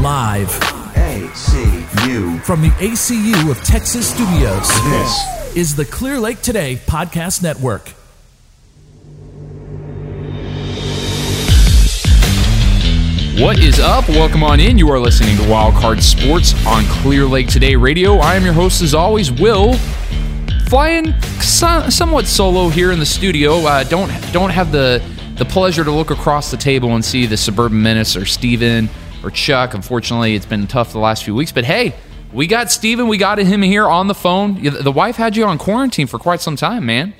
Live ACU. from the ACU of Texas Studios. This is the Clear Lake Today Podcast Network. What is up? Welcome on in. You are listening to Wild Card Sports on Clear Lake Today Radio. I am your host, as always, Will. Flying so- somewhat solo here in the studio. Uh, don't don't have the the pleasure to look across the table and see the Suburban Menace or Steven or Chuck. Unfortunately, it's been tough the last few weeks. But hey, we got Steven. We got him here on the phone. The wife had you on quarantine for quite some time, man.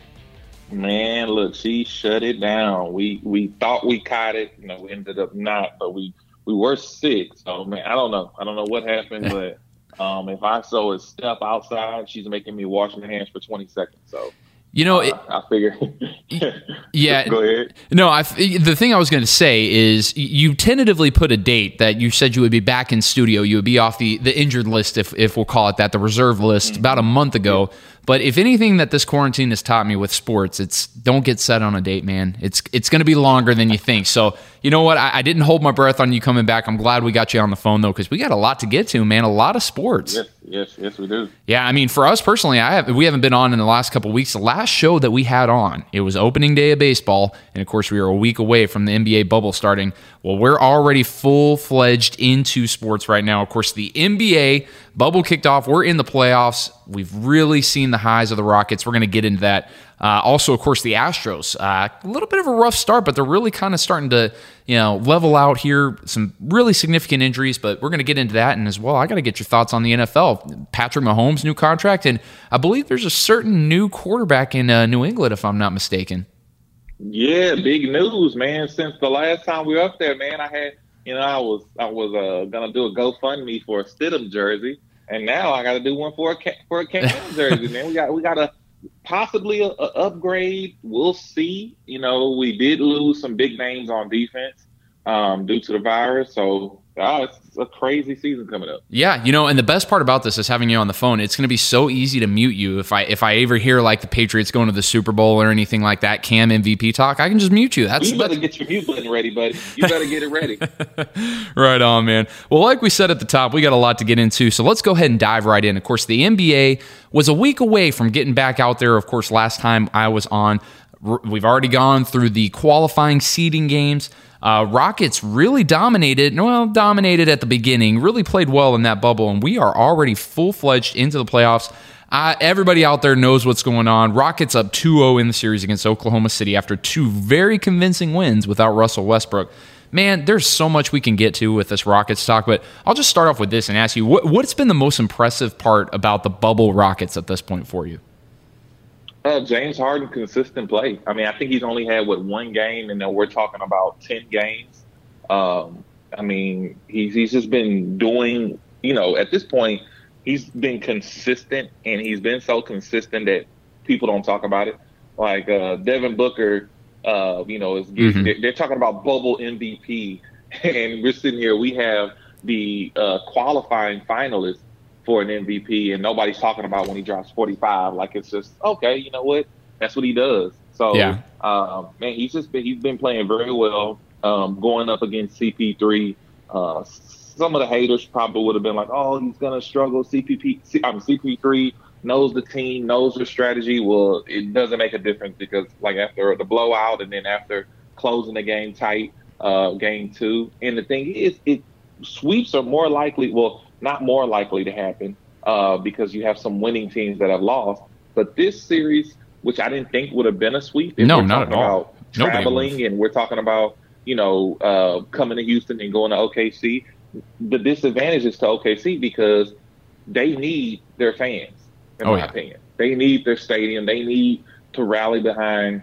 Man, look, she shut it down. We we thought we caught it, you know, we ended up not, but we we were sick. So man, I don't know. I don't know what happened, but um, if I saw a step outside, she's making me wash my hands for 20 seconds. So You know, uh, it, I figure. yeah. Go ahead. No, I, the thing I was going to say is you tentatively put a date that you said you would be back in studio. You would be off the, the injured list, if, if we'll call it that, the reserve list, mm-hmm. about a month ago. But if anything that this quarantine has taught me with sports, it's don't get set on a date, man. It's it's going to be longer than you think. So you know what? I, I, didn't hold my breath on you coming back. I'm glad we got you on the phone though, because we got a lot to get to, man. A lot of sports. Yes, yes, yes, we do. Yeah, I mean, for us personally, I have we haven't been on in the last couple weeks. The last show that we had on, it was opening day of baseball, and of course, we were a week away from the NBA bubble starting. Well, we're already full fledged into sports right now. Of course, the NBA bubble kicked off. We're in the playoffs. We've really seen the highs of the Rockets. We're going to get into that. Uh, also, of course, the Astros. Uh, a little bit of a rough start, but they're really kind of starting to, you know, level out here. Some really significant injuries, but we're going to get into that. And as well, I got to get your thoughts on the NFL. Patrick Mahomes' new contract, and I believe there's a certain new quarterback in uh, New England, if I'm not mistaken. Yeah, big news, man. Since the last time we were up there, man, I had, you know, I was I was uh, gonna do a GoFundMe for a Stidham jersey, and now I got to do one for a for a Cam jersey, man. We got we got a possibly a, a, upgrade. We'll see. You know, we did lose some big names on defense um, due to the virus, so oh, it's a crazy season coming up. Yeah, you know, and the best part about this is having you on the phone. It's going to be so easy to mute you if I if I ever hear like the Patriots going to the Super Bowl or anything like that, Cam MVP talk. I can just mute you. That's you better get your mute button ready, buddy. You better get it ready. right on, man. Well, like we said at the top, we got a lot to get into, so let's go ahead and dive right in. Of course, the NBA was a week away from getting back out there. Of course, last time I was on, we've already gone through the qualifying seeding games. Uh, Rockets really dominated, well, dominated at the beginning, really played well in that bubble, and we are already full fledged into the playoffs. Uh, everybody out there knows what's going on. Rockets up 2 0 in the series against Oklahoma City after two very convincing wins without Russell Westbrook. Man, there's so much we can get to with this Rockets talk, but I'll just start off with this and ask you what, what's been the most impressive part about the bubble Rockets at this point for you? Uh, James Harden consistent play. I mean, I think he's only had what one game, and then we're talking about ten games. Um, I mean, he's he's just been doing. You know, at this point, he's been consistent, and he's been so consistent that people don't talk about it. Like uh, Devin Booker, uh, you know, is mm-hmm. they're, they're, talking about bubble MVP, and we're sitting here. We have the uh, qualifying finalists for an MVP, and nobody's talking about when he drops 45. Like it's just okay, you know what? That's what he does. So, yeah. um, man, he's just been he's been playing very well. Um, going up against CP3, uh, some of the haters probably would have been like, "Oh, he's gonna struggle." CPP, C, I mean, CP3 knows the team, knows their strategy. Well, it doesn't make a difference because, like, after the blowout and then after closing the game tight, uh, game two, and the thing is, it sweeps are more likely. Well, not more likely to happen uh, because you have some winning teams that have lost. But this series, which I didn't think would have been a sweep, no, not at all. Traveling, and we're talking about you know uh, coming to Houston and going to OKC. The disadvantage is to OKC because they need their fans, in oh, my yeah. opinion. They need their stadium. They need to rally behind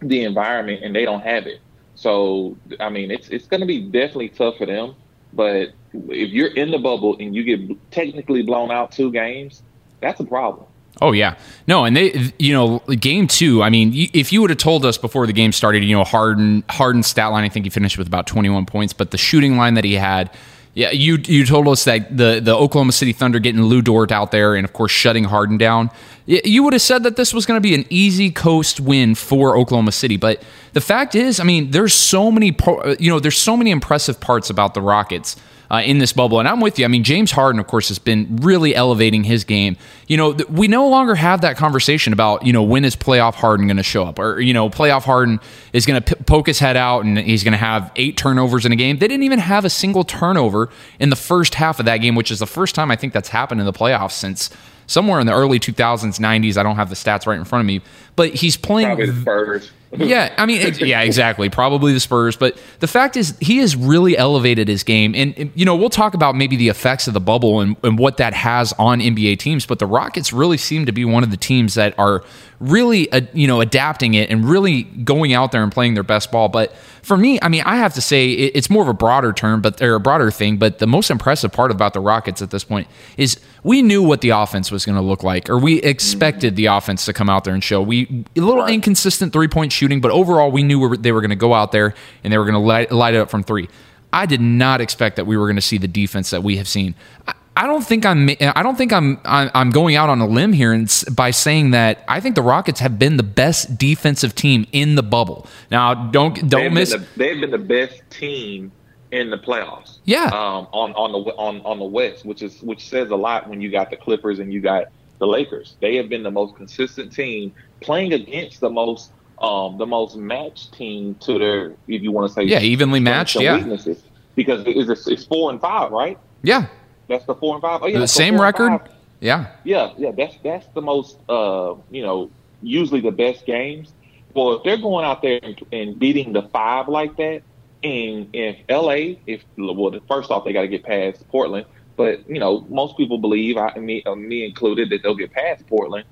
the environment, and they don't have it. So, I mean, it's it's going to be definitely tough for them. But if you're in the bubble and you get technically blown out two games, that's a problem. Oh yeah, no, and they, you know, game two. I mean, if you would have told us before the game started, you know, Harden, Harden stat line, I think he finished with about 21 points, but the shooting line that he had, yeah, you you told us that the the Oklahoma City Thunder getting Lu Dort out there and of course shutting Harden down. You would have said that this was going to be an easy coast win for Oklahoma City, but the fact is, I mean, there's so many, uh, you know, there's so many impressive parts about the Rockets. Uh, in this bubble. And I'm with you. I mean, James Harden, of course, has been really elevating his game. You know, th- we no longer have that conversation about, you know, when is playoff Harden going to show up? Or, you know, playoff Harden is going to p- poke his head out and he's going to have eight turnovers in a game. They didn't even have a single turnover in the first half of that game, which is the first time I think that's happened in the playoffs since somewhere in the early 2000s, 90s. I don't have the stats right in front of me, but he's playing. Probably the Spurs. Yeah, I mean, yeah, exactly. Probably the Spurs, but the fact is, he has really elevated his game, and, and, you know, we'll talk about maybe the effects of the bubble and, and what that has on NBA teams. But the Rockets really seem to be one of the teams that are really, uh, you know, adapting it and really going out there and playing their best ball. But for me, I mean, I have to say it, it's more of a broader term, but or a broader thing. But the most impressive part about the Rockets at this point is we knew what the offense was going to look like, or we expected the offense to come out there and show. We a little inconsistent three point shooting, but overall, we knew they were going to go out there and they were going to light, light it up from three. I did not expect that we were going to see the defense that we have seen. I, I don't think I'm. I don't think I'm. I'm going out on a limb here and by saying that I think the Rockets have been the best defensive team in the bubble. Now, don't don't they've miss. Been the, they've been the best team in the playoffs. Yeah. Um, on on the on on the West, which is which says a lot when you got the Clippers and you got the Lakers. They have been the most consistent team playing against the most um the most matched team to their if you want to say Yeah, evenly matched, yeah. weaknesses because it's, it's four and five, right? yeah, That's the four and five. Oh yeah, the same record. Yeah, Yeah, yeah, that's that's the most uh, you know, usually the best games. Well, if they're going out there and, and beating the five like that, and if LA, if well, first off they got to get past Portland, but you know, most people believe, I me, uh, me included, that they'll get past Portland.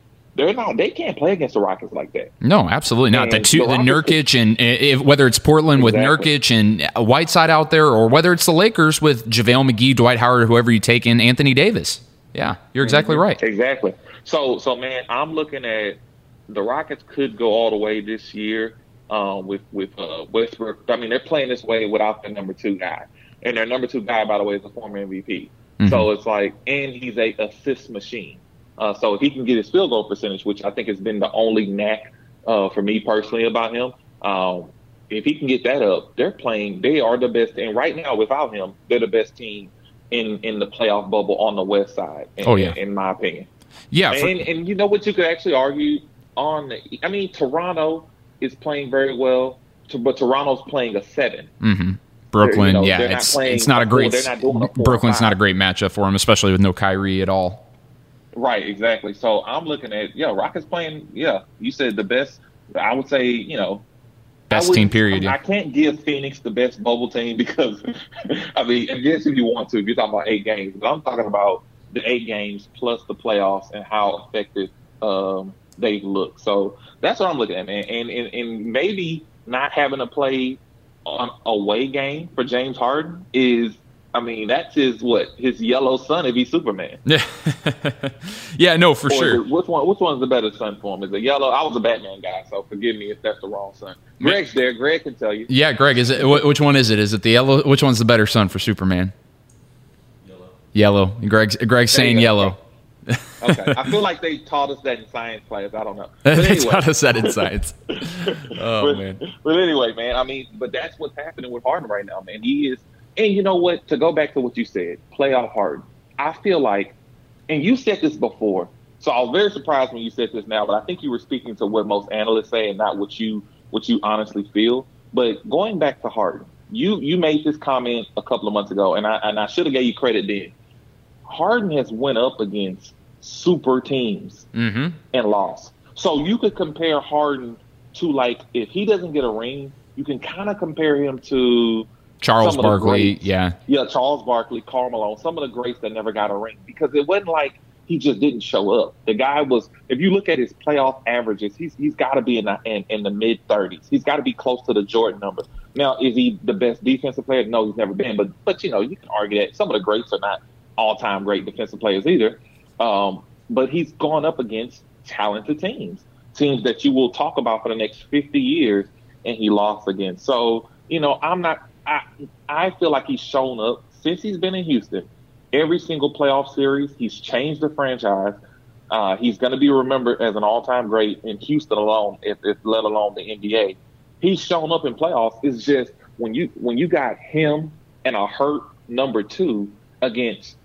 They're not. They can't play against the Rockets like that. no, absolutely not. The And two, the the Nurkic and if, whether it's Portland with Exactly. Nurkic and Whiteside out there, or whether it's the Lakers with JaVale McGee, Dwight Howard, whoever you take in, Anthony Davis. Yeah, you're exactly Mm-hmm. right. Exactly. So, so man, I'm looking at the Rockets could go all the way this year um, with with uh, Westbrook. I mean, they're playing this way without their number two guy, and their number two guy, by the way, is a former MVP. So it's like, and he's a assist machine. Uh, so if he can get his field goal percentage, which I think has been the only knack uh, for me personally about him, um, if he can get that up, they're playing. They are the best, and right now without him, they're the best team in in the playoff bubble on the West side. In, Oh, yeah. in my opinion. Yeah, for- And and you know what you could actually argue on the I mean Toronto is playing very well, to, but Toronto's playing a seven. Brooklyn. you know, yeah, they're not it's it's not a great. not doing a four or Brooklyn's not a great matchup for him, especially with no Kyrie at all. Right, exactly. So I'm looking at yeah, Rockets playing yeah, you said the best I would say, you know, Best would- team period. I Yeah. can't give Phoenix the best bubble team because, I mean, I guess if you want to, if you're talking about eight games, but I'm talking about the eight games plus the playoffs and how effective um, they've looked. So that's what I'm looking at, man. And, and and maybe not having to play on away game for James Harden is, I mean, that's his what his yellow sun if he's Superman. Yeah, yeah, no, for Or sure. it- which one? Which one's the better sun for him? Is it yellow? I was a Batman guy, so forgive me if that's the wrong sun. Greg's there. Greg can tell you. Yeah, Greg, is it which one is it? Is it the yellow? Which one's the better sun for Superman? Yellow. Yellow. Greg's Greg's saying go. yellow. Okay, I feel like they taught us that in science class. I don't know. But they anyway, taught us that in science. Oh but, man. but anyway, man. I mean, but that's what's happening with Harden right now, man. He is, and you know what? To go back to what you said, playoff Harden. I feel like, and you said this before, so I was very surprised when you said this now. But I think you were speaking to what most analysts say, and not what you what you honestly feel. But going back to Harden, you you made this comment a couple of months ago, and I and I should have gave you credit then. Harden has went up against super teams Mm-hmm. and lost. So you could compare Harden to like if he doesn't get a ring, you can kind of compare him to Charles some of the Barkley. greats. Yeah. yeah Charles Barkley, Karl Malone, some of the greats that never got a ring because it wasn't like he just didn't show up. The guy was. If you look at his playoff averages, he's he's got to be in the in, in the mid thirties. He's got to be close to the Jordan number. Now, is he the best defensive player? No, he's never been. But but you know you can argue that some of the greats are not all time great defensive players either. Um, but he's gone up against talented teams, teams that you will talk about for the next 50 years, and he lost against. So, you know, I'm not, I, I feel like he's shown up since he's been in Houston. Every single playoff series, he's changed the franchise. Uh, he's going to be remembered as an all-time great in Houston alone, if, if let alone the NBA. He's shown up in playoffs. It's just when you when you got him and a hurt number two against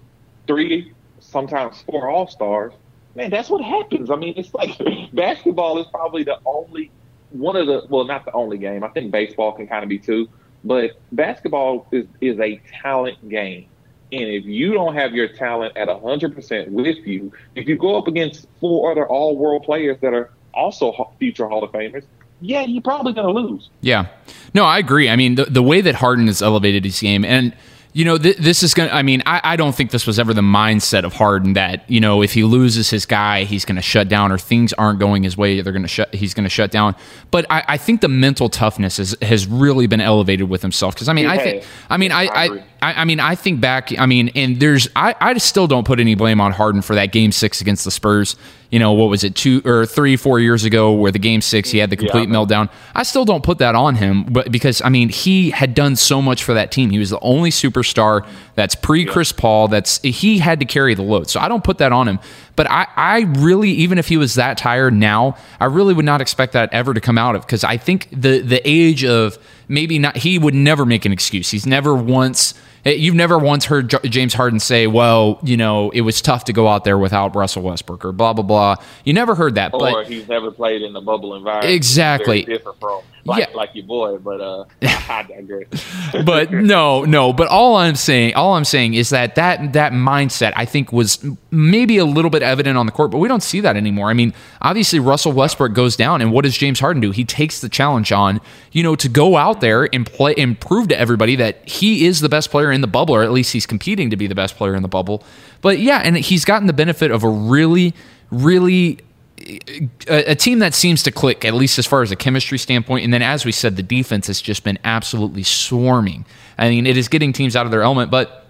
three, sometimes four All Stars, man, that's what happens. I mean, it's like basketball is probably the only one of the well, not the only game. I think baseball can kind of be too, but basketball is is a talent game. And if you don't have your talent at 100% with you, if you go up against four other all world players that are also future Hall of Famers, yeah, you're probably going to lose. Yeah. No, I agree. I mean, the, the way that Harden has elevated his game, and you know, th- this is going to, I mean, I, I, don't think this was ever the mindset of Harden that, you know, if he loses his guy, he's going to shut down or things aren't going his way, they're going to shut, he's going to shut down. But I, I, think the mental toughness is, has really been elevated with himself. Cause I mean, I think, I mean, I, I, I, mean, I think back, I mean, and there's, I, I still don't put any blame on Harden for that game six against the Spurs you know, what was it, two or three, four years ago, where the game six, he had the complete yeah. meltdown. I still don't put that on him, but because I mean, he had done so much for that team. He was the only superstar that's pre Chris Paul. That's he had to carry the load. So I don't put that on him. But I, I really, even if he was that tired now, I really would not expect that ever to come out of because I think the the age of maybe not, he would never make an excuse. He's never once You've never once heard James Harden say, "Well, you know, it was tough to go out there without Russell Westbrook," or blah blah blah. You never heard that. Or but, he's never played in the bubble environment. Exactly. different from like, yeah. like your boy, but uh, I digress. but no, no. But all I'm saying, all I'm saying is that that that mindset I think was maybe a little bit evident on the court, but we don't see that anymore. I mean, obviously Russell Westbrook goes down, and what does James Harden do? He takes the challenge on, you know, to go out there and play and prove to everybody that he is the best player in the bubble, or at least he's competing to be the best player in the bubble. But yeah, and he's gotten the benefit of a really, really a, a, team that seems to click, at least as far as a chemistry standpoint. And then, as we said, the defense has just been absolutely swarming. I mean, it is getting teams out of their element. But,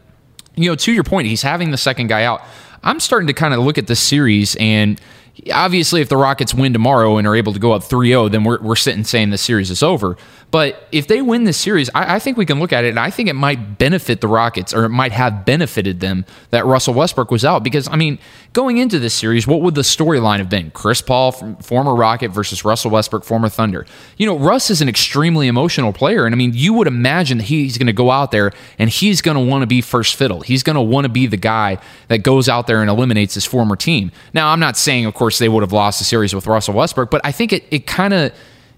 you know, to your point, he's having the second guy out. I'm starting to kind of look at this series and obviously if the Rockets win tomorrow and are able to go up 3-0, then we're, we're sitting saying the series is over. But if they win this series, I, I, think we can look at it and I think it might benefit the Rockets or it might have benefited them that Russell Westbrook was out. Because, I mean, going into this series, what would the storyline have been? Chris Paul, former Rocket, versus Russell Westbrook, former Thunder. You know, Russ is an extremely emotional player. And, I mean, you would imagine that he's going to go out there and he's going to want to be first fiddle. He's going to want to be the guy that goes out there and eliminates his former team. Now, I'm not saying, of course, they would have lost the series with Russell Westbrook, but I think it, it kind of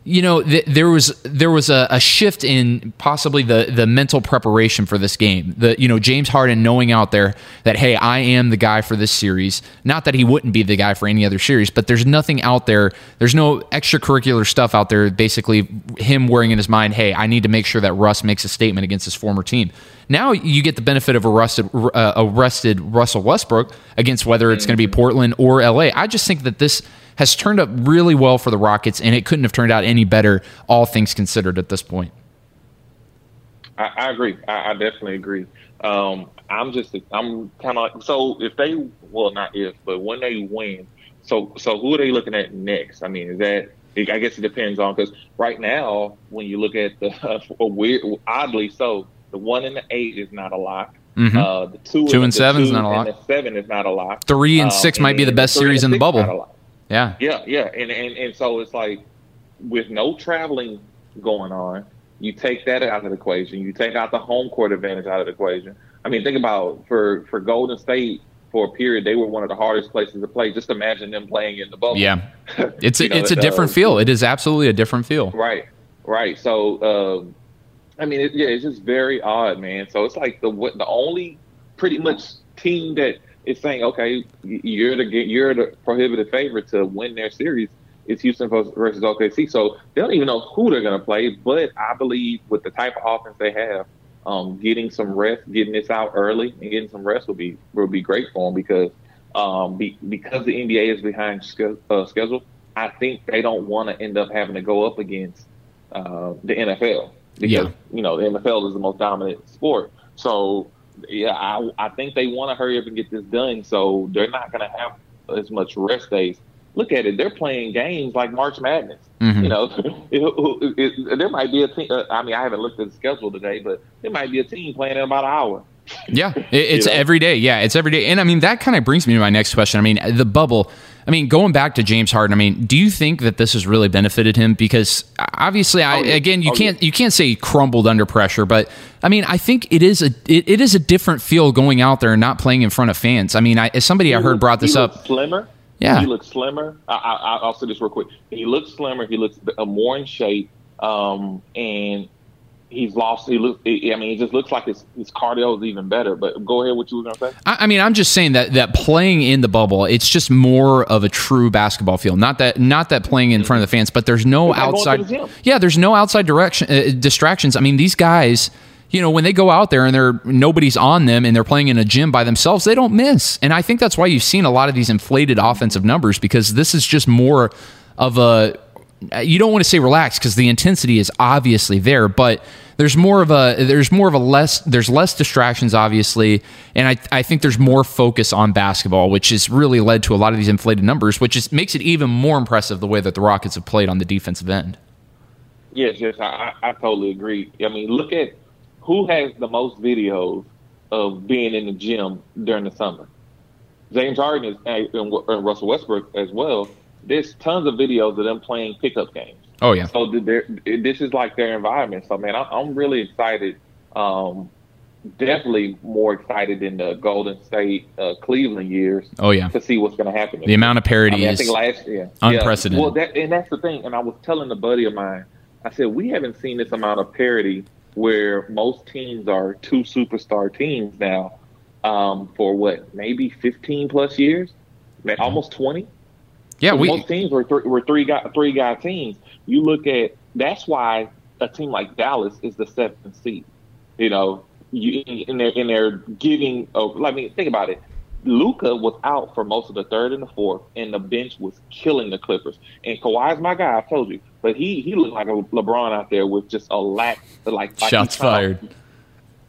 you know, th- there was there was a, a, shift in possibly the the mental preparation for this game. The you know James Harden knowing out there that hey, I am the guy for this series. Not that he wouldn't be the guy for any other series, but there's nothing out there. There's no extracurricular stuff out there. Basically, him wearing in his mind, hey, I need to make sure that Russ makes a statement against his former team. Now you get the benefit of arrested uh, arrested Russell Westbrook against whether it's going to be Portland or LA. I just think that this has turned up really well for the Rockets, and it couldn't have turned out any better, all things considered, at this point. I, I agree. I, I, definitely agree. Um, I'm just, I'm kind of like, so if they, well, not if, but when they win, so so who are they looking at next? I mean, is that I guess it depends on because right now when you look at the uh, weird, oddly so, the one and the eight is not a lock. Mm-hmm. Uh, the two, two and, and seven is not a lock. The seven is not a lock. Three and um, six might be the best series in the bubble. Yeah. Yeah, yeah. And, and and so it's like with no traveling going on, you take that out of the equation. You take out the home court advantage out of the equation. I mean, think about for for Golden State for a period, they were one of the hardest places to play. Just imagine them playing in the bubble. Yeah, it's a, know, it's a different uh, feel. It is absolutely a different feel. Right, right. So, um, I mean, it, yeah, it's just very odd, man. So it's like the the only pretty much team that is saying, okay, you're the you're the prohibited favorite to win their series. It's Houston versus OKC, so they don't even know who they're going to play. But I believe with the type of offense they have, um, getting some rest, getting this out early, and getting some rest will be will be great for them because um, be, because the NBA is behind uh, schedule. I think they don't want to end up having to go up against uh, the NFL because yeah. you know the NFL is the most dominant sport. So yeah, I, I think they want to hurry up and get this done, so they're not going to have as much rest days. Look at it; they're playing games like March Madness. Mm-hmm. You know, it, it, there might be a team. Uh, I mean, I haven't looked at the schedule today, but there might be a team playing in about an hour. Yeah, it, it's You know? every day. Yeah, it's every day. And I mean, that kind of brings me to my next question. I mean, the bubble. I mean, going back to James Harden. I mean, do you think that this has really benefited him? Because obviously, I, Oh, yeah. again, you Oh, can't you can't say he crumbled under pressure, but I mean, I think it is a it, it is a different feel going out there and not playing in front of fans. I mean, I, as somebody I heard looks- brought this he up. Slimmer. Yeah. he looks slimmer. I, I, I'll say this real quick. He looks slimmer. He looks more in shape. Um, and he's lost. He look. I mean, it just looks like his his cardio is even better. But go ahead. What you were gonna say? I, I mean, I'm just saying that that playing in the bubble, it's just more of a true basketball field. Not that not that playing in front of the fans, but there's no going to outside. the. Yeah, there's no outside direction uh, distractions. I mean, these guys. You know, when they go out there and they're nobody's on them and they're playing in a gym by themselves, they don't miss. And I think that's why you've seen a lot of these inflated offensive numbers because this is just more of a Uh, you don't want to say relaxed because the intensity is obviously there, but there's more of a there's more of a less there's less distractions obviously, and I I think there's more focus on basketball, which has really led to a lot of these inflated numbers, which is makes it even more impressive the way that the Rockets have played on the defensive end. Yes, yes, I, I totally agree. I mean, look at who has the most videos of being in the gym during the summer. James Harden is and Russell Westbrook as well. There's tons of videos of them playing pickup games. Oh yeah, So this is like their environment. So man, I- I'm really excited. Um, definitely more excited than the Golden State uh, Cleveland years. Oh, yeah. to see what's going to happen. the amount of parity I mean, I is think last unprecedented. Yeah. Well, that and that's the thing. And I was telling a buddy of mine, I said we haven't seen this amount of parity where most teams are two superstar teams now um, for what maybe 15 plus years, almost 20. Yeah we most teams were three, were three guy three guy teams. You look at that's why a team like Dallas is the seventh seed. You know, you and they're and they're giving. I mean, think about it. Luka was out for most of the third and the fourth, and the bench was killing the Clippers. And Kawhi's my guy, I told you, but he he looked like a LeBron out there with just a lack, like like shots fired.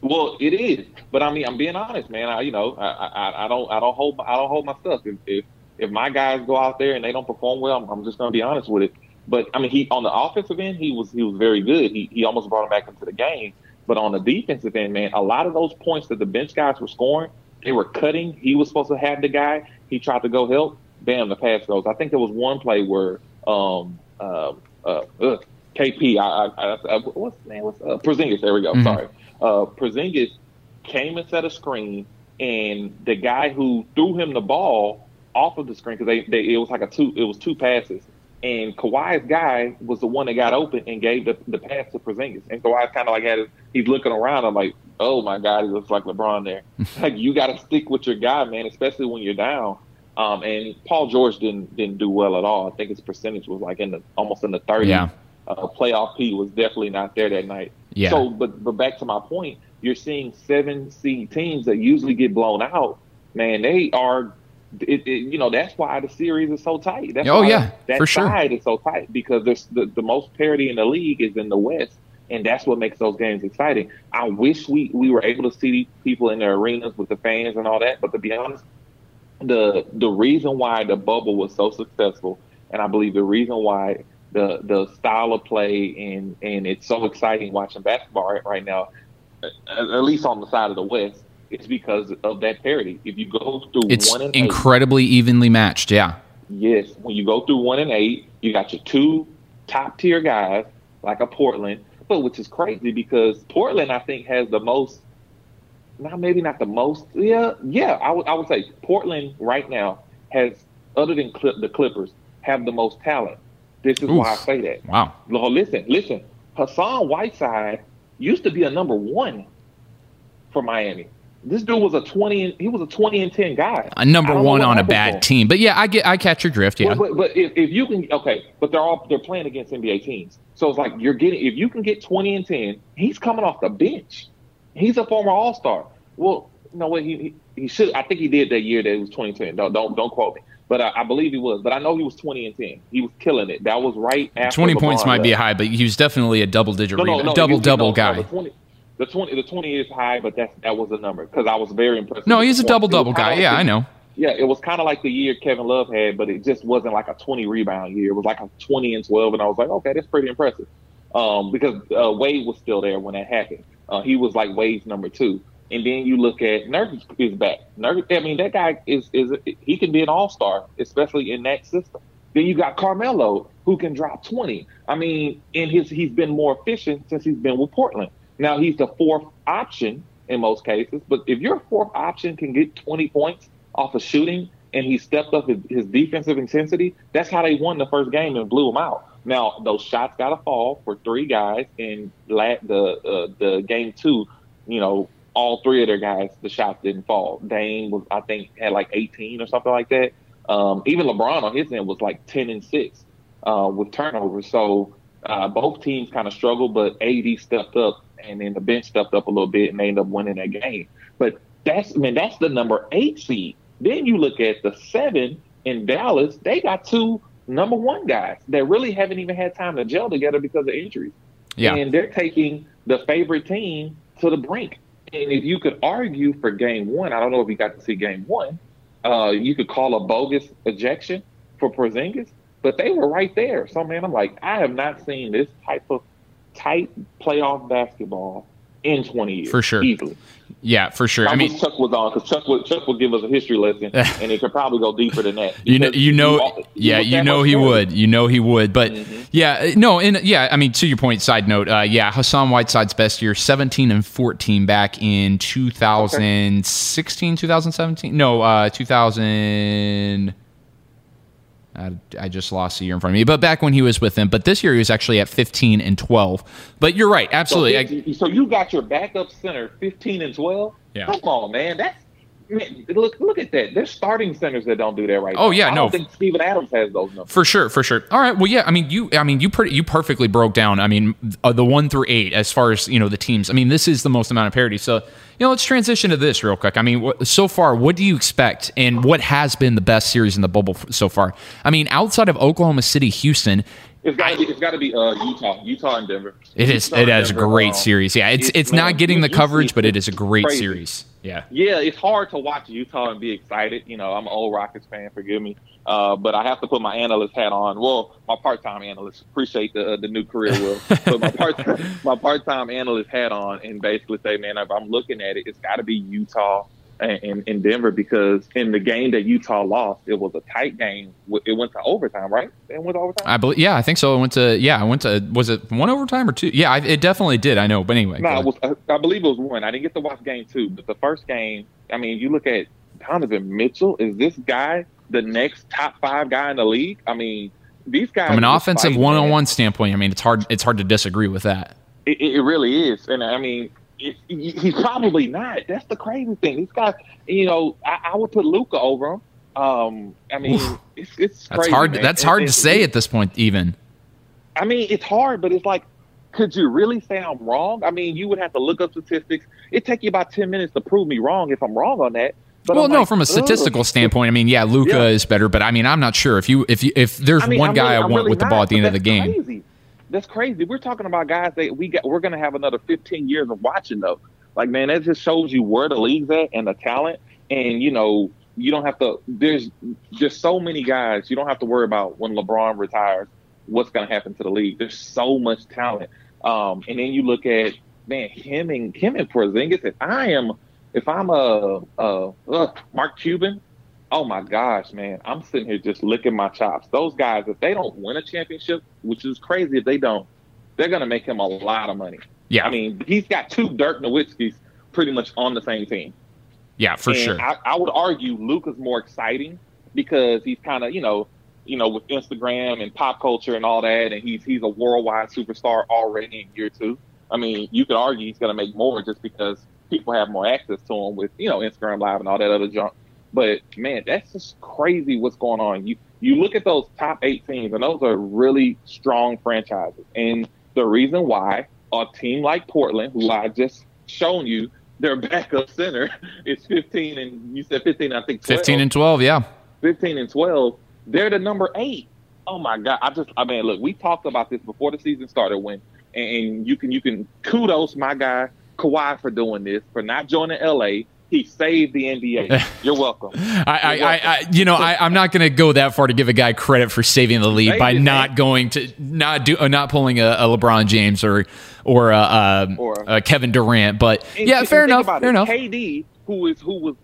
well, it is, but I mean, I'm being honest, man. I, you know, I, I, I don't, I don't hold, I don't hold my stuff. If, if, if my guys go out there and they don't perform well, I'm, I'm just going to be honest with it. But I mean, he on the offensive end, he was, he was very good. He, he almost brought him back into the game. But on the defensive end, man, a lot of those points that the bench guys were scoring, they were cutting. He was supposed to have the guy. He tried to go help. Bam, the pass goes. I think there was one play where, um, uh, uh, ugh, KP, I, I, I, I what's his name? What's uh, Porzingis? There we go. Mhm. Sorry uh, Porzingis came and set a screen, and the guy who threw him the ball off of the screen because they, they it was like a two it was two passes, and Kawhi's guy was the one that got open and gave the, the pass to Porzingis, and Kawhi's kind of like had his, he's looking around. I'm like, oh my god, he looks like LeBron there. like you got to stick with your guy, man, especially when you're down. Um, and Paul George didn't didn't do well at all. I think his percentage was like in the almost in the 30s. Yeah. Uh, playoff P was definitely not there that night. Yeah. So, but but back to my point, you're seeing seven seed teams that usually get blown out. Man, they are. It, it, you know that's why the series is so tight. That's Oh, why yeah, that for sure. side is so tight because there's the, the most parity in the league is in the West, and that's what makes those games exciting. I wish we we were able to see people in the arenas with the fans and all that, but to be honest, the the reason why the bubble was so successful, and I believe the reason why the the style of play and and it's so exciting watching basketball right, right now, at, at least on the side of the West, is because of that parity. If you go through It's one and eight, incredibly evenly matched. Yeah. Yes, when you go through one and eight, you got your two top tier guys like a Portland, but which is crazy because Portland I think has the most. Now maybe not the most. Yeah, yeah. I would I would say Portland right now has, other than Clip, the Clippers, have the most talent. This is why I say that. Wow. No, listen, listen. Hassan Whiteside used to be a number one for Miami. This dude was a twenty. And, he was a twenty and ten guy. A number I don't know one on a bad team. But yeah, I get I catch your drift. Yeah. Well, but but if, if you can, okay, but they're all they're playing against NBA teams, so it's like you're getting if you can get twenty and ten, he's coming off the bench. He's a former All Star. Well, no way he, he he should. I think he did that year that it was twenty ten. Don't don't don't quote me, but I, I believe he was. But I know he was twenty and ten. He was killing it. That was right after Twenty points LeBron might be left. high, but he was definitely a double digit No, no, no, double double guy. the 20, the twenty, the twenty is high, but that that was a number because I was very impressed. No, he's a double double guy. kinda Yeah, like I know. Yeah, it was kind of like the year Kevin Love had, but it just wasn't like a 20 rebound year. It was like a 20 and 12, and I was like, okay, that's pretty impressive. Um, because uh, Wade was still there when that happened. Uh, he was like Wade's number two. And then you look at Nurkic is back. Nurkic, I mean, that guy is is he can be an all star, especially in that system. Then you got Carmelo, who can drop twenty. I mean, and his he's been more efficient since he's been with Portland. Now he's the fourth option in most cases, but if your fourth option can get twenty points off of shooting and he stepped up his, defensive intensity, that's how they won the first game and blew them out. Now those shots got to fall for three guys, la- the uh, the game two, you know, all three of their guys, the shots didn't fall. Dame was, I think, had like 18 or something like that. Um, even LeBron on his end was like 10 and six uh, with turnovers. So uh, both teams kind of struggled, but AD stepped up, and then the bench stepped up a little bit, and they ended up winning that game. But that's, I mean, that's the number eight seed. Then you look at the seven in Dallas; they got two number one guys that really haven't even had time to gel together because of injuries. Yeah. And they're taking the favorite team to the brink. And if you could argue for game one, I don't know if you got to see game one, uh, you could call a bogus ejection for Porzingis, but they were right there. So, man, I'm like, I have not seen this type of tight playoff basketball in 20 years. For sure. Easily. Yeah, for sure. I, I mean, Chuck was on because Chuck would Chuck would give us a history lesson, and it could probably go deeper than that. you know, you know, all- yeah, you know he better. would. You know he would. But Mm-hmm. yeah, no, and yeah, I mean, to your point. Side note, uh, yeah, Hassan Whiteside's best year, seventeen and fourteen, back in 2016, 2017. No, uh, 2000. I, I just lost a year in front of me, but back when he was with them. But this year he was actually at 15 and 12. But you're right, So, absolutely. I- so you got your backup center, fifteen and twelve. Yeah. Come on, man. That's man, look look at that. There's starting centers that don't do that right Oh, now. yeah, I no. don't think Steven Adams has those numbers. For sure, for sure. All right. Well, yeah. I mean, you. I mean, you. Pretty, you perfectly broke down. I mean, uh, the one through eight as far as you know the teams. I mean, this is the most amount of parity. So, you know, let's transition to this real quick. I mean, what, so far, what do you expect, and what has been the best series in the bubble f- so far? I mean, outside of Oklahoma City, Houston, It's got to be. It's got to be uh, Utah, Utah and Denver. it is. Utah It has a great um, series. Yeah, it's it's man, not getting the coverage, but it is a great crazy. series. Yeah. Yeah, it's hard to watch Utah and be excited. You know, I'm an old Rockets fan. Forgive me, uh, but I have to put my analyst hat on. Well, my part-time analyst. Appreciate the the new career, Will. Put my part my part-time analyst hat on and basically say, man, if I'm looking at it, it's got to be Utah and, and Denver because in the game that Utah lost, it was a tight game. It went to overtime, right? It went to overtime. I believe. Yeah, I think so. It went to. Yeah, I went to. Was it one overtime or two? Yeah, I, it definitely did. I know. But anyway. No, it was, I I believe it was one. I didn't get to watch game two, but the first game, I mean, you look at Donovan Mitchell. Is this guy the next top five guy in the league? I mean, these guys. From an offensive one-on-one standpoint, I mean, it's hard. It's hard to disagree with that. It, it really is, and I mean, he's probably not. That's the crazy thing. These guys, you know, I, I would put Luka over him. Um, I mean, Oof. it's it's That's crazy, hard. man. That's hard to say at this point, even. I mean, it's hard, but it's like, could you really say I'm wrong? I mean, you would have to look up statistics. It take you about ten minutes to prove me wrong if I'm wrong on that. But well, I'm no, like, from a ugh. statistical standpoint, I mean, yeah, Luka Yeah. is better, but I mean, I'm not sure if you if you if there's I mean, one I'm guy really- I want really with the ball at the end of the game. Crazy. That's crazy. We're talking about guys that we got. We're gonna have another 15 years of watching though. Like, man, that just shows you where the league's at and the talent. And you know, you don't have to. There's just so many guys. You don't have to worry about when LeBron retires. What's gonna happen to the league? There's so much talent. Um, and then you look at man, him and him and Porzingis. If I am, if I'm a, a uh, Mark Cuban, Oh my gosh, man. I'm sitting here just licking my chops. Those guys, if they don't win a championship, which is crazy if they don't, they're going to make him a lot of money. Yeah, I mean, he's got two Dirk Nowitzki's pretty much on the same team. yeah, for and sure. I, I would argue Luka's more exciting because he's kind of, you know, you know, with Instagram and pop culture and all that, and he's he's a worldwide superstar already in year two. I mean, you could argue he's going to make more just because people have more access to him with, you know, Instagram Live and all that other junk. But man, that's just crazy what's going on. You you look at those top eight teams, and those are really strong franchises. And the reason why a team like Portland, who I just shown you, their backup center is 15, and you said 15, I think 12. 15 and 12, yeah. 15 and 12, they're the number eight. Oh my God. I just, I mean, look, we talked about this before the season started when, and you can, you can kudos my guy Kawhi for doing this, for not joining LA He saved the NBA. You're welcome. I, I, I, I, you know, I, I'm not going to go that far to give a guy credit for saving the lead by not going to not do uh, not pulling a, a LeBron James or or, uh, uh, Or- uh, Kevin Durant. But And- yeah, and fair enough. Fair it. enough. KD, who is who was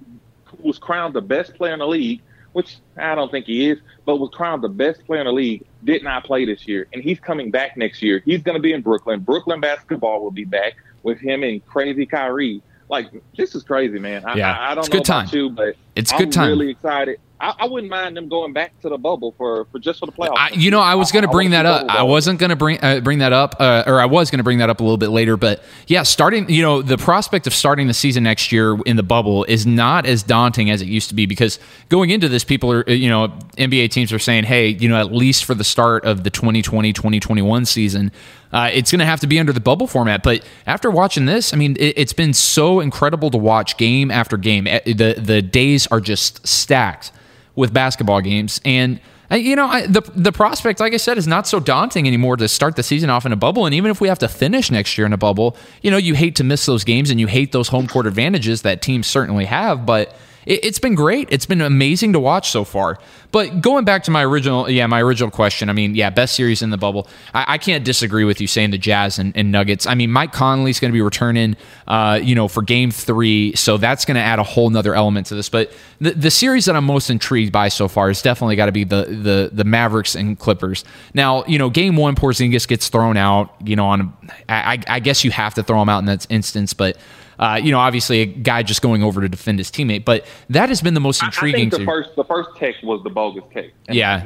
who was crowned the best player in the league, which I don't think he is, but was crowned the best player in the league, did not play this year, and he's coming back next year. He's going to be in Brooklyn. Brooklyn basketball will be back with him and crazy Kyrie. Like this is crazy, man. I, Yeah, I, I don't it's know good time. you, but It's I'm good time. Really excited. I, I wouldn't mind them going back to the bubble for, for just for the playoffs. I, you know, I was going to bring that up. I wasn't going to bring uh, bring that up, uh, or I was going to bring that up a little bit later. But yeah, starting, you know, the prospect of starting the season next year in the bubble is not as daunting as it used to be because going into this, people are, you know, NBA teams are saying, hey, you know, at least for the start of the 2020 2021 season, uh, it's going to have to be under the bubble format. But after watching this, I mean, it, it's been so incredible to watch game after game. Eh, The the days are just stacked with basketball games. And you know, I, the the prospect, like I said, is not so daunting anymore to start the season off in a bubble. And even if we have to finish next year in a bubble, you know, you hate to miss those games and you hate those home court advantages that teams certainly have. But it, it's been great. It's been amazing to watch so far. But going back to my original, yeah, my original question. I mean, yeah, best series in the bubble. I, I can't disagree with you saying the Jazz and, and Nuggets. I mean, Mike Conley's going to be returning, uh, you know, for Game Three, so that's going to add a whole nother element to this. But the the series that I'm most intrigued by so far has definitely got to be the the the Mavericks and Clippers. Now, you know, Game One, Porzingis gets thrown out. You know, on I, I guess you have to throw him out in that instance, but. Uh, you know, obviously a guy just going over to defend his teammate, but that has been the most intriguing. I think the to- first the first text was the bogus text. Yeah.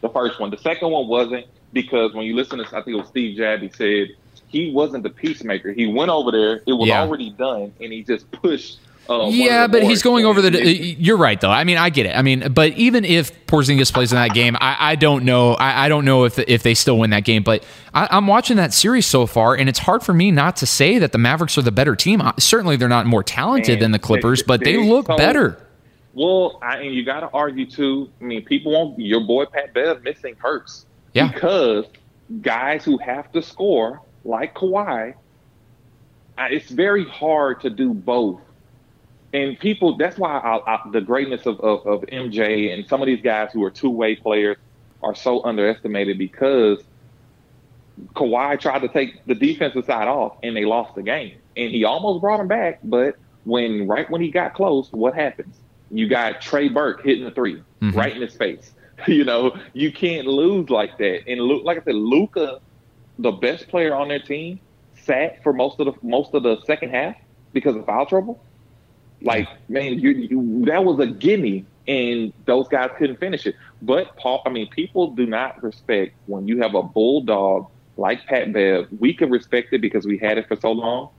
the first one. The second one wasn't because when you listen to I think it was Steve Javie, he said he wasn't the peacemaker. He went over there, it was Yeah. already done, and he just pushed. Uh, Yeah, but he's going over the. it- You're right, though. I mean, I get it. I mean, but even if Porzingis plays in that game, I, I don't know. I, I don't know if if they still win that game. But I, I'm watching that series so far, and it's hard for me not to say that the Mavericks are the better team. Uh, Certainly, they're not more talented than the Clippers, they- but they they look so- better. Well, I, and you got to argue too. I mean, people want your boy Pat Bev missing hurts. Yeah. Because guys who have to score, like Kawhi, uh, it's very hard to do both. And people, that's why I, I, the greatness of, of, of MJ and some of these guys who are two way players are so underestimated because Kawhi tried to take the defensive side off and they lost the game. And he almost brought him back, but when right when he got close, what happens? You got Trey Burke hitting the 3 mm-hmm. right in his face. You know, you can't lose like that. And Lu- like I said, Luka, the best player on their team, sat for most of the most of the second half because of foul trouble. Like, man, you, you that was a gimme, and those guys couldn't finish it. But Paul, I mean, people do not respect when you have a bulldog like Pat Bev. We can respect it because we had it for so long.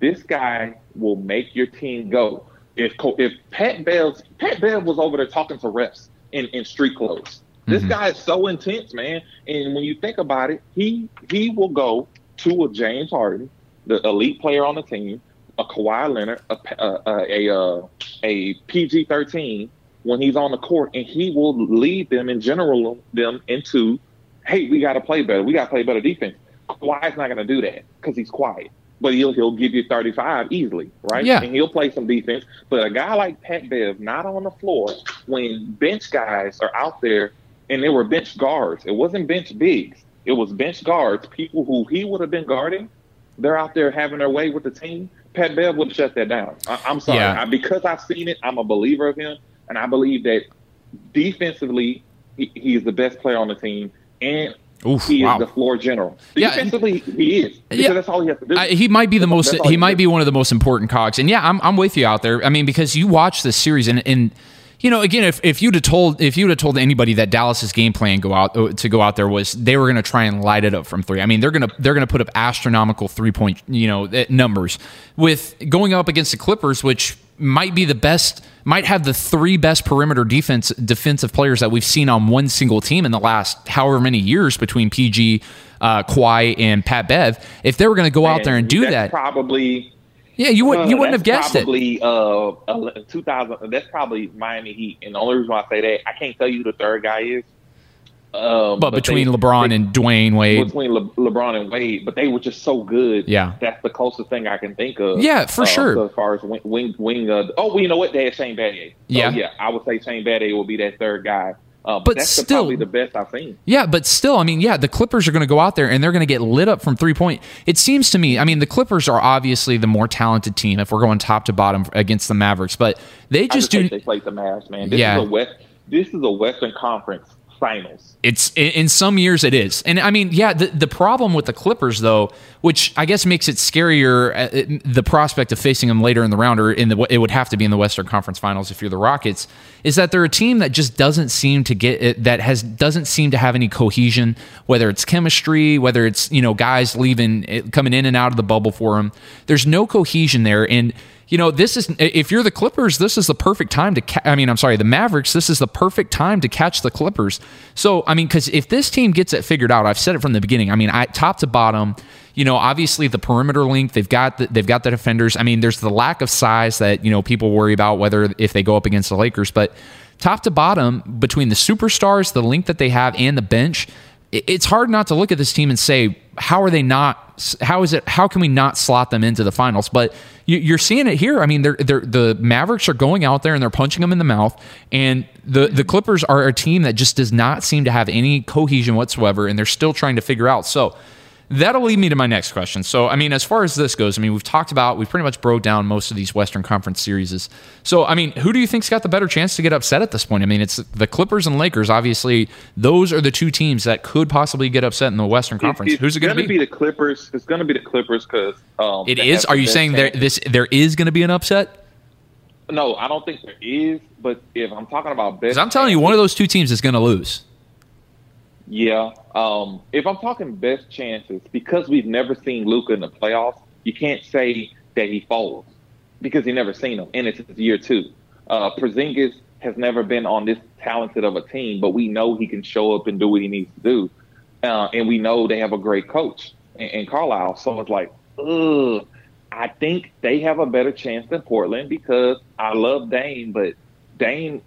This guy will make your team go. If if Pat Bev Pat Bev was over there talking to refs in, in street clothes. This mm-hmm. guy is so intense, man. And when you think about it, he he will go to a James Harden, the elite player on the team, a Kawhi Leonard, a uh, uh, a uh, a, a, a PG thirteen when he's on the court, and he will lead them and general them into, hey, we got to play better. We got to play better defense. Kawhi's not going to do that because he's quiet, but he'll he'll give you thirty five easily, right? Yeah. and he'll play some defense. But a guy like Pat Bev, not on the floor when bench guys are out there, and they were bench guards. It wasn't bench bigs. It was bench guards, people who he would have been guarding. They're out there having their way with the team. Pat Bev would have shut that down. I, I'm sorry. Yeah. I, because I've seen it, I'm a believer of him, and I believe that defensively, he, he is the best player on the team, and Oof, he wow. is the floor general. Yeah. Defensively, he is. Because Yeah. that's all he has to do. I, he might be the most. That's all He he might be one of the most important cogs. And yeah, I'm I'm with you out there. I mean, because you watch this series and and you know, again, if if you'd have told if you'd have told anybody that Dallas's game plan go out uh, to go out there was they were going to try and light it up from three. I mean, they're gonna they're gonna put up astronomical three point you know eh, numbers with going up against the Clippers, which might be the best might have the three best perimeter defense defensive players that we've seen on one single team in the last however many years between PG, uh, Kawhi, and Pat Bev. If they were going to go out there and do that, Probably. Yeah, you would uh, you wouldn't have guessed it. probably, uh, 2000. That's probably Miami Heat. And the only reason why I say that, I can't tell you who the third guy is. Um, but, between they- LeBron they- and Dwyane Wade, between Le- LeBron and Wade, but they were just so good. Yeah. that's the closest thing I can think of. Yeah, for uh, sure. so as far as wing, wing, wing uh, oh, well, you know what? They had Shane Battier. So, Yeah. yeah, I would say Shane Battier will be that third guy. Uh, But that's the- still- probably the best I've seen. Yeah, but still, I mean, yeah, the Clippers are going to go out there and they're going to get lit up from three point. It seems to me, I mean, the Clippers are obviously the more talented team if we're going top to bottom against the Mavericks, but they just just do. they played the Mavs, man. This Yeah. is a West. This is a Western Conference Finals. It's in- some years it is, and I mean, yeah. The the problem with the Clippers, though, which I guess makes it scarier, uh, the prospect of facing them later in the round, or in the it would have to be in the Western Conference Finals if you're the Rockets, is that they're a team that just doesn't seem to get it, that has doesn't seem to have any cohesion, whether it's chemistry, whether it's you know guys leaving, eh, coming in and out of the bubble for them. There's no cohesion there, and you know, this is if you're the Clippers, this is the perfect time to. Ca- I mean, I'm sorry, the Mavericks. This is the perfect time to catch the Clippers. So, I mean, because if this team gets it figured out, I've said it from the beginning. I mean, I, top to bottom, you know, obviously the perimeter length, they've got the, they've got the defenders. I mean, there's the lack of size that you know people worry about whether if they go up against the Lakers, but top to bottom, between the superstars, the length that they have, and the bench, it's hard not to look at this team and say, how are they not? How is it? How can we not slot them into the finals? But you, you're seeing it here. I mean, they're, they're, the Mavericks are going out there and they're punching them in the mouth, and the the Clippers are a team that just does not seem to have any cohesion whatsoever, and they're still trying to figure out. So. That'll lead me to my next question. So, I mean, as far as this goes, I mean, we've talked about, we've pretty much broke down most of these Western Conference series. So, I mean, who do you think's got the better chance to get upset at this point? I mean, it's the Clippers and Lakers. Obviously, those are the two teams that could possibly get upset in the Western Conference. It's, Who's it going to gonna be? be the Clippers. It's going to be the Clippers because um, It is. Are you saying there this there is going to be an upset? No, I don't think there is. But if I'm talking about best, I'm telling you, one of those two teams is going to lose. Yeah. Um, if I'm talking best chances, because we've never seen Luka in the playoffs, you can't say that he falls because he never seen him, and it's his year two. Uh, Porzingis has never been on this talented of a team, but we know he can show up and do what he needs to do, uh, and we know they have a great coach in, in Carlisle. So it's like, ugh. I think they have a better chance than Portland because I love Dame, but Dame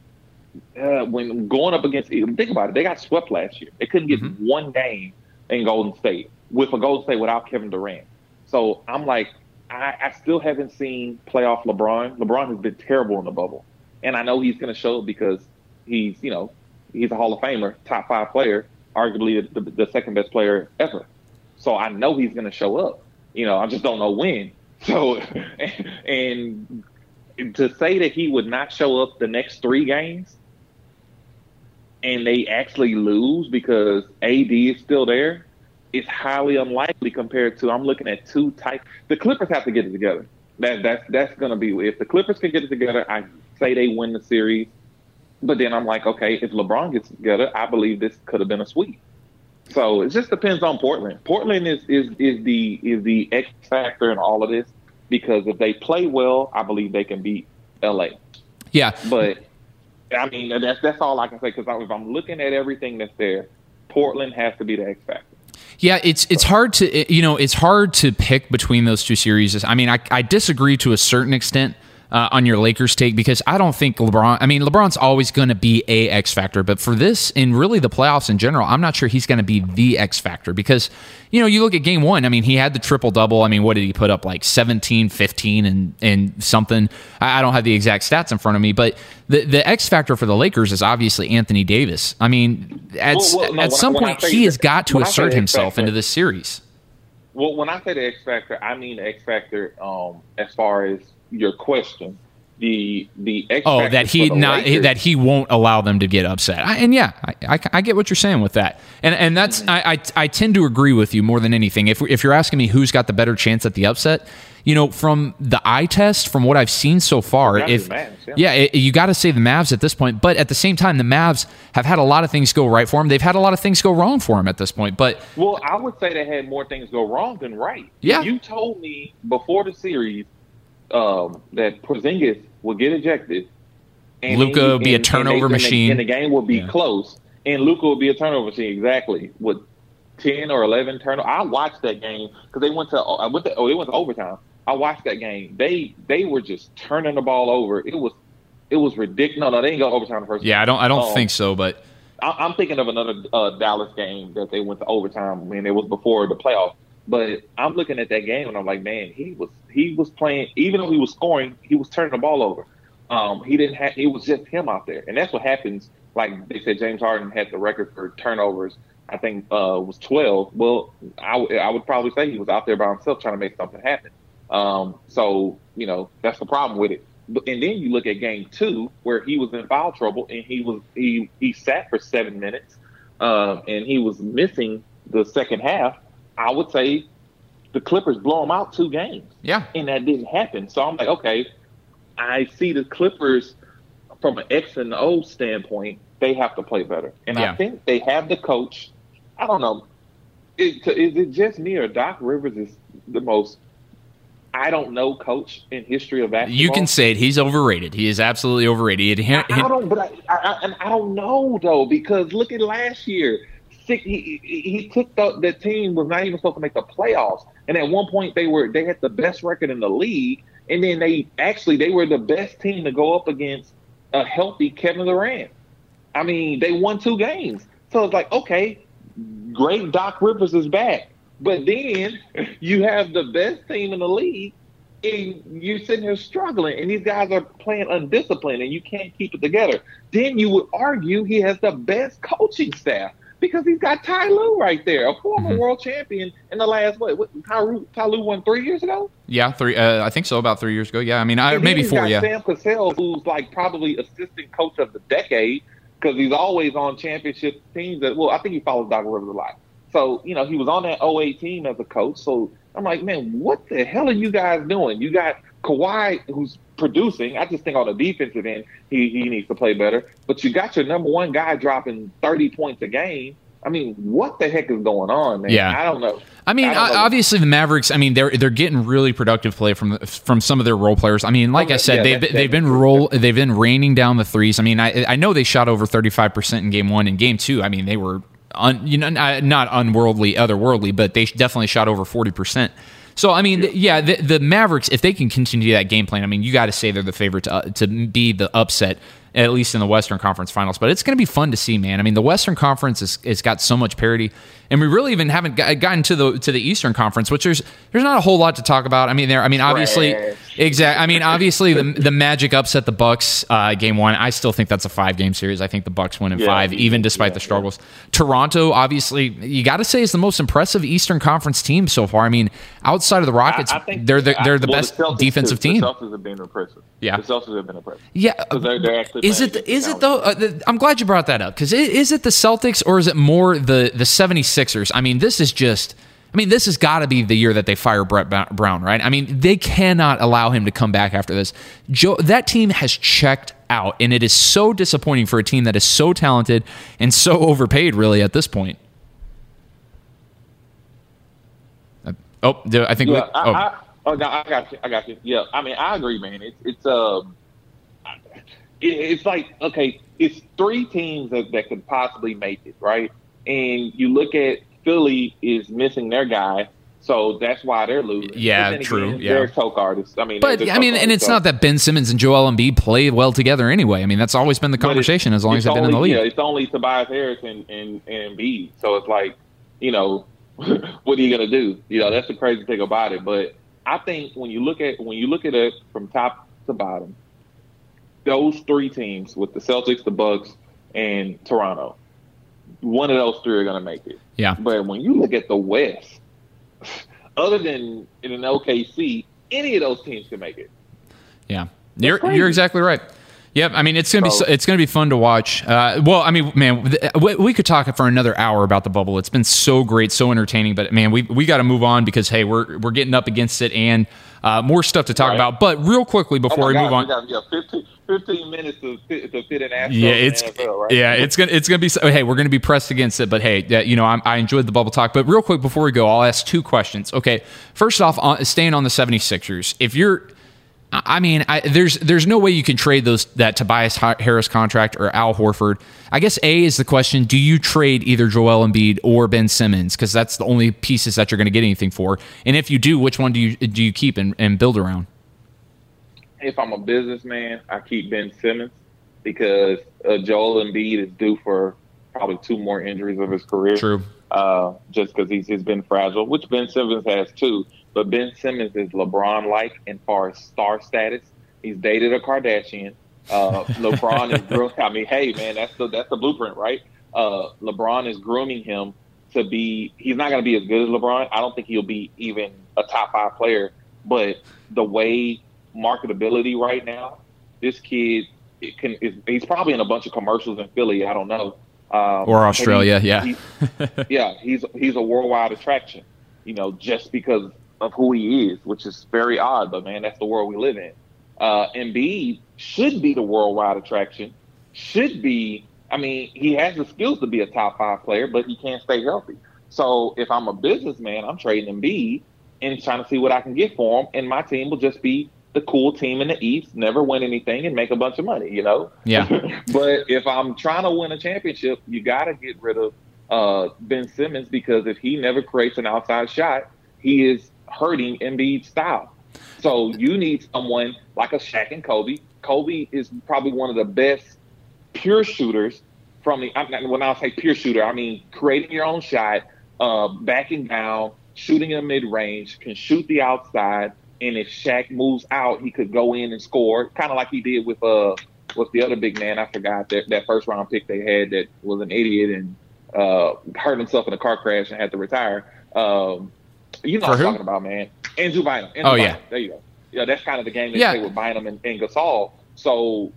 uh, when going up against think about it, they got swept last year. They couldn't get one game in Golden State with a Golden State without Kevin Durant. So I'm like, I, I still haven't seen playoff LeBron. LeBron has been terrible in the bubble, and I know he's going to show because he's you know he's a Hall of Famer, top five player, arguably the, the, the second best player ever. So I know he's going to show up. You know, I just don't know when. So and to say that he would not show up the next three games and they actually lose because AD is still there, it's highly unlikely compared to I'm looking at two types. The Clippers have to get it together. That that's that's gonna be if the Clippers can get it together, I say they win the series. But then I'm like, okay, if LeBron gets it together, I believe this could have been a sweep. So it just depends on Portland. Portland is is is the is the X factor in all of this because if they play well, I believe they can beat LA. Yeah. But I mean, that's that's all I can say because if I'm looking at everything that's there, Portland has to be the X factor. Yeah, it's it's hard to you know it's hard to pick between those two series. I mean, I, I disagree to a certain extent uh, on your Lakers take because I don't think LeBron. I mean, LeBron's always going to be a X factor, but for this and really the playoffs in general, I'm not sure he's going to be the X factor because you know you look at Game One. I mean, he had the triple double. I mean, what did he put up like 17, 15, and and something? I, I don't have the exact stats in front of me, but the the X factor for the Lakers is obviously Anthony Davis. I mean, at Well, well, no, at some I- point he has got to when I say assert himself into this series. Well, when I say the X factor, I mean the X factor um, as far as your question. The the X Oh, that he not Lakers- that he won't allow them to get upset. I, and yeah, I, I, I get what you're saying with that, and and that's I, I I tend to agree with you more than anything. If if you're asking me who's got the better chance at the upset, you know, from the eye test, from what I've seen so far, if Mavs, yeah. yeah, it, you got to say the Mavs at this point. But at the same time, the Mavs have had a lot of things go right for them. They've had a lot of things go wrong for them at this point. But Well, I would say they had more things go wrong than right. Yeah. You told me before the series um, that Porzingis would get ejected. Luka would be a and- and turnover and machine. And the game would be Yeah. close. And Luka would be a turnover machine, exactly. With 10 or 11 turnovers. I watched that game because they went to, I went to, oh, they went to overtime. I watched that game. They they were just turning the ball over. It was it was ridiculous. No, no, they didn't go overtime the first yeah, I don't I don't Oh. think so. But I, am thinking of another uh, Dallas game that they went to overtime when it was before the playoffs. But I'm looking at that game and I'm like, man, he was he was playing. Even though he was scoring, he was turning the ball over. Um, he didn't have. It was just him out there, and that's what happens. Like they said, James Harden had the record for turnovers. I think uh, was 12. Well, I, w- I would probably say he was out there by himself trying to make something happen. Um, so you know that's the problem with it. But, and then you look at game two where he was in foul trouble and he was he he sat for seven minutes uh, and he was missing the second half. I would say the Clippers blow them out two games. Yeah, and that didn't happen. So I'm like, okay, I see the Clippers from an X and O standpoint. They have to play better, and Yeah. I think they have the coach. I don't know. Is, is it just me or Doc Rivers is the most I don't know coach in history of basketball? you can say it. He's overrated. He is absolutely overrated. He- I, I don't, but I, I, I don't know though because look at last year. Six, he, he took the, the team was not even supposed to make the playoffs, and at one point they were they had the best record in the league, and then they actually they were the best team to go up against a healthy Kevin Durant. I mean, they won two games, so it's like okay, great. Doc Rivers is back, but then you have the best team in the league, and you're sitting here struggling, and these guys are playing undisciplined, and you can't keep it together. Then you would argue he has the best coaching staff because he's got Ty Lue right there, a former Mhm. world champion in the last what? what Ty, Lue- Ty Lue won three years ago. yeah, three. Uh, I think so. About three years ago. Yeah, I mean, I, maybe four. Yeah, Sam Cassell, who's like probably assistant coach of the decade because he's always on championship teams. That well, I think he follows Doc Rivers a lot. So you know he was on that 08 team as a coach. So I'm like, man, what the hell are you guys doing? You got Kawhi who's producing. I just think on the defensive end he he needs to play better. But you got your number one guy dropping 30 points a game. I mean, what the heck is going on, man? Yeah. I don't know. I mean, I don't o- know. obviously the Mavericks. I mean, they're they're getting really productive play from from some of their role players. I mean, like Okay, I said, yeah, they've they've been roll they've been raining down the threes. I mean, I I know they shot over thirty five percent in game one. In game two, I mean, they were un, you know not uh, not unworldly, otherworldly, but they definitely shot over forty percent. So I mean, th- yeah, the, the Mavericks, if they can continue that game plan, I mean, you got to say they're the favorite to, uh, to be the upset at least in the Western Conference Finals. But it's going to be fun to see, man. I mean, the Western Conference is, has got so much parity, and we really even haven't gotten to the to the Eastern Conference, which there's there's not a whole lot to talk about. I mean, there. I mean, obviously, Trash. exact. I mean, obviously, the the Magic upset the Bucks uh, game one. I still think that's a five game series. I think the Bucks win in Yeah, five, even despite yeah, the struggles. Toronto, obviously, you got to say is the most impressive Eastern Conference team so far. I mean, outside of the Rockets, I, I think they're the, they're the well, best Celtics defensive too. team. The Celtics have been impressive. Yeah. the Celtics have been impressive. Yeah, they're- they're actually is it against is the it though? Uh, the- I'm glad you brought that up because is it the Celtics or is it more the the 76ers? I mean, this is just. I mean, this has got to be the year that they fire Brett Brown, right? I mean, they cannot allow him to come back after this. Joe, that team has checked out, and it is so disappointing for a team that is so talented and so overpaid, really, at this point. Uh, oh, I think. Yeah, I, oh, I, oh, no, I got you. I got you. Yeah, I mean, I agree, man. It's it's um, it's like okay, it's three teams that, that could possibly make it, right? And you look at Philly is missing their guy, so that's why they're losing. Yeah, true, Again, yeah. they're choke artists. I mean, But I mean, and it's artists, not that Ben Simmons and Joel Embiid play well together anyway. I mean, that's always been the conversation as long as they've been in the league. Yeah, it's only Tobias Harris and and, and Embiid. So it's like, you know, what are you gonna do? You know, that's the crazy thing about it. But I think when you look at when you look at it from top to bottom, those three teams with the Celtics, the Bucks, and Toronto, one of those three are gonna make it. Yeah. But when you look at the West, other than in an OKC, any of those teams can make it. Yeah, you're you're exactly right. Yep, I mean it's gonna be So- so, it's gonna be fun to watch. Uh, well, I mean, man, we, we could talk for another hour about the bubble. It's been so great, so entertaining. But man, we we got to move on because hey, we're we're getting up against it and uh, more stuff to talk Right. about. But real quickly Oh before we my move on, we got, yeah, 15, 15 minutes to fit, to fit an yeah, it's NFL, right? yeah, it's gonna it's gonna be. So, hey, we're gonna be pressed against it, but hey, yeah, you know, I'm, I enjoyed the bubble talk. But real quick before we go, I'll ask two questions. Okay, first off, on, staying on the 76ers, if you're I mean, I, there's there's no way you can trade those that Tobias Harris contract or Al Horford. I guess A is the question: Do you trade either Joel Embiid or Ben Simmons? Because that's the only pieces that you're going to get anything for. And if you do, which one do you do you keep and, and build around? if I'm a businessman, I keep Ben Simmons because uh, Joel Embiid is due for probably two more injuries of his career. True. Uh, just because he's, he's been fragile, which Ben Simmons has too. But Ben Simmons is LeBron like in far as star status. He's dated a Kardashian. Uh, LeBron is grooming. I mean, hey man, that's the that's the blueprint, right? Uh, LeBron is grooming him to be. He's not going to be as good as LeBron. I don't think he'll be even a top five player. But the way marketability right now, this kid it can. Is, he's probably in a bunch of commercials in Philly. I don't know. Um, Or Australia, he- yeah. he- yeah, he's he's a worldwide attraction. You know, just because of who he is, which is very odd, but man, that's the world we live in. Uh, Embiid should be the worldwide attraction. Should be. I mean, he has the skills to be a top five player, but he can't stay healthy. So if I'm a businessman, I'm trading Embiid and trying to see what I can get for him, and my team will just be the cool team in the East, never win anything, and make a bunch of money. You know. Yeah. but if I'm trying to win a championship, you got to get rid of uh, Ben Simmons because if he never creates an outside shot, he is hurting Embiid's style. So you need someone like a Shaq and Kobe. Kobe is probably one of the best pure shooters from the. I'm not, when I say pure shooter, I mean creating your own shot, uh, backing down, shooting in the mid range, can shoot the outside, and if Shaq moves out, he could go in and score, kind of like he did with uh, what's the other big man? I forgot that that first round pick they had that was an idiot and uh, hurt himself in a car crash and had to retire. Um, you know For what I'm who? talking about, man. Andrew Bynum. Andrew Oh, Bynum. yeah. There you go. Yeah, that's kind of the game they Yeah. play with Bynum and, and Gasol. So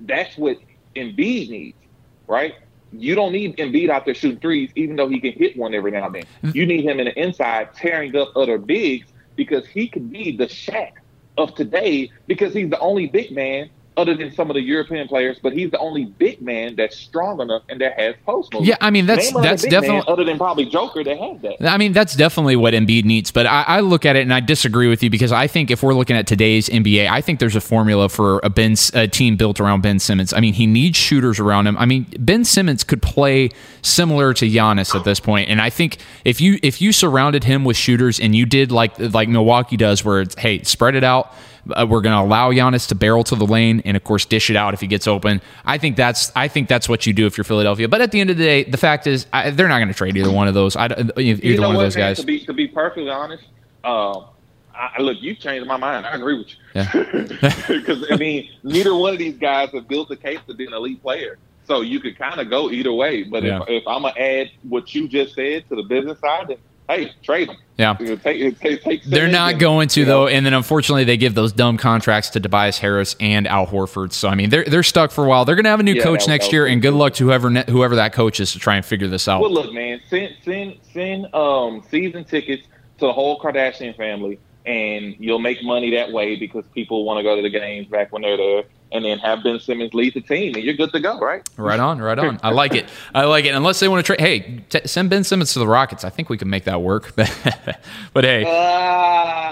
that's what Embiid needs, right? You don't need Embiid out there shooting threes, even though he can hit one every now and then. Mm. You need him in the inside tearing up other bigs because he could be the Shaq of today because he's the only big man other than some of the European players, but he's the only big man that's strong enough and that has post moves. Yeah, I mean, that's- Name that's definitely- other than probably Joker that has that. I mean, that's definitely what Embiid needs. But I, I look at it and I disagree with you because I think if we're looking at today's NBA, I think there's a formula for a Ben a team built around Ben Simmons. I mean, he needs shooters around him. I mean, Ben Simmons could play similar to Giannis at this point, and I think if you if you surrounded him with shooters and you did like like Milwaukee does, where it's hey, spread it out. Uh, we're going to allow Giannis to barrel to the lane and, of course, dish it out if he gets open. I think that's I think that's what you do if you're Philadelphia. But at the end of the day, the fact is I, they're not going to trade either one of those. I, either you know one of what, those man, guys. To be to be perfectly honest, um, I, look, you changed my mind. I agree with you. Yeah. Because I mean, neither one of these guys have built a case to be an elite player. So you could kind of go either way. But Yeah. if, if I'm gonna add what you just said to the business side, then hey, trade them. Yeah. Take, take, take They're not going to though, and then unfortunately they give those dumb contracts to Tobias Harris and Al Horford. So I mean they're they're stuck for a while. They're going to have a new Yeah, coach next year, and good luck to whoever ne- whoever that coach is to try and figure this out. Well, look, man, send send send um season tickets to the whole Kardashian family, and you'll make money that way because people want to go to the games back when they're there, and then have Ben Simmons lead the team, and you're good to go, right? Right on, right on. I like it. I like it. Unless they want to trade, hey, t- send Ben Simmons to the Rockets. I think we can make that work. but hey, Uh, I don't know.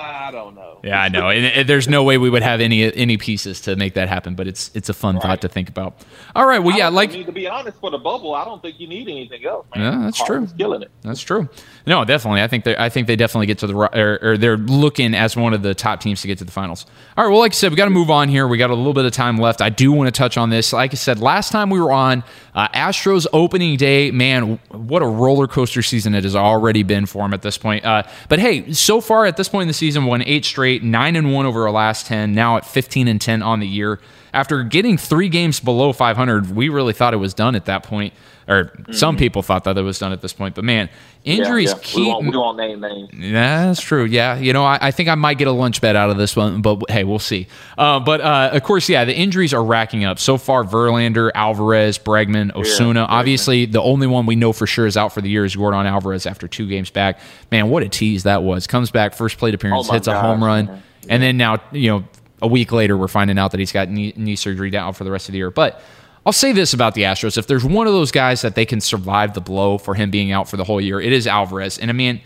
Yeah, I know. And, and there's no way we would have any any pieces to make that happen. But it's it's a fun thought to think about. All right. Well, yeah, like to be honest for the bubble. I don't think you need anything else. Man. Yeah, that's true. Killing it. That's true. No, definitely. I think they I think they definitely get to the or, or they're looking as one of the top teams to get to the finals. All right. Well, like I said, we got to move on here. We got a little bit of time left. I do want to touch on this. Like I said, last time we were on uh, Astros opening day, man, what a roller coaster season it has already been for them at this point. Uh, but hey, so far at this point in the season, won eight straight, nine and one over our last ten. Now at fifteen and ten on the year. After getting three games below 500, we really thought it was done at that point. Or some people thought that it was done at this point. But man, injuries yeah, yeah. keep We won't, we won't name names. yeah, that's true. Yeah, you know, I, I think I might get a lunch bet out of this one, but hey, we'll see. Uh, but uh, of course, yeah, the injuries are racking up so far. Verlander, Alvarez, Bregman, Osuna. Bregman. Obviously, the only one we know for sure is out for the year is Yordan Alvarez after two games back. Man, what a tease that was! Comes back, first plate appearance, Oh hits a home run, and then now you know a week later we're finding out that he's got knee, knee surgery down for the rest of the year. But I'll say this about the Astros: if there's one of those guys that they can survive the blow for him being out for the whole year, it is Alvarez. And I mean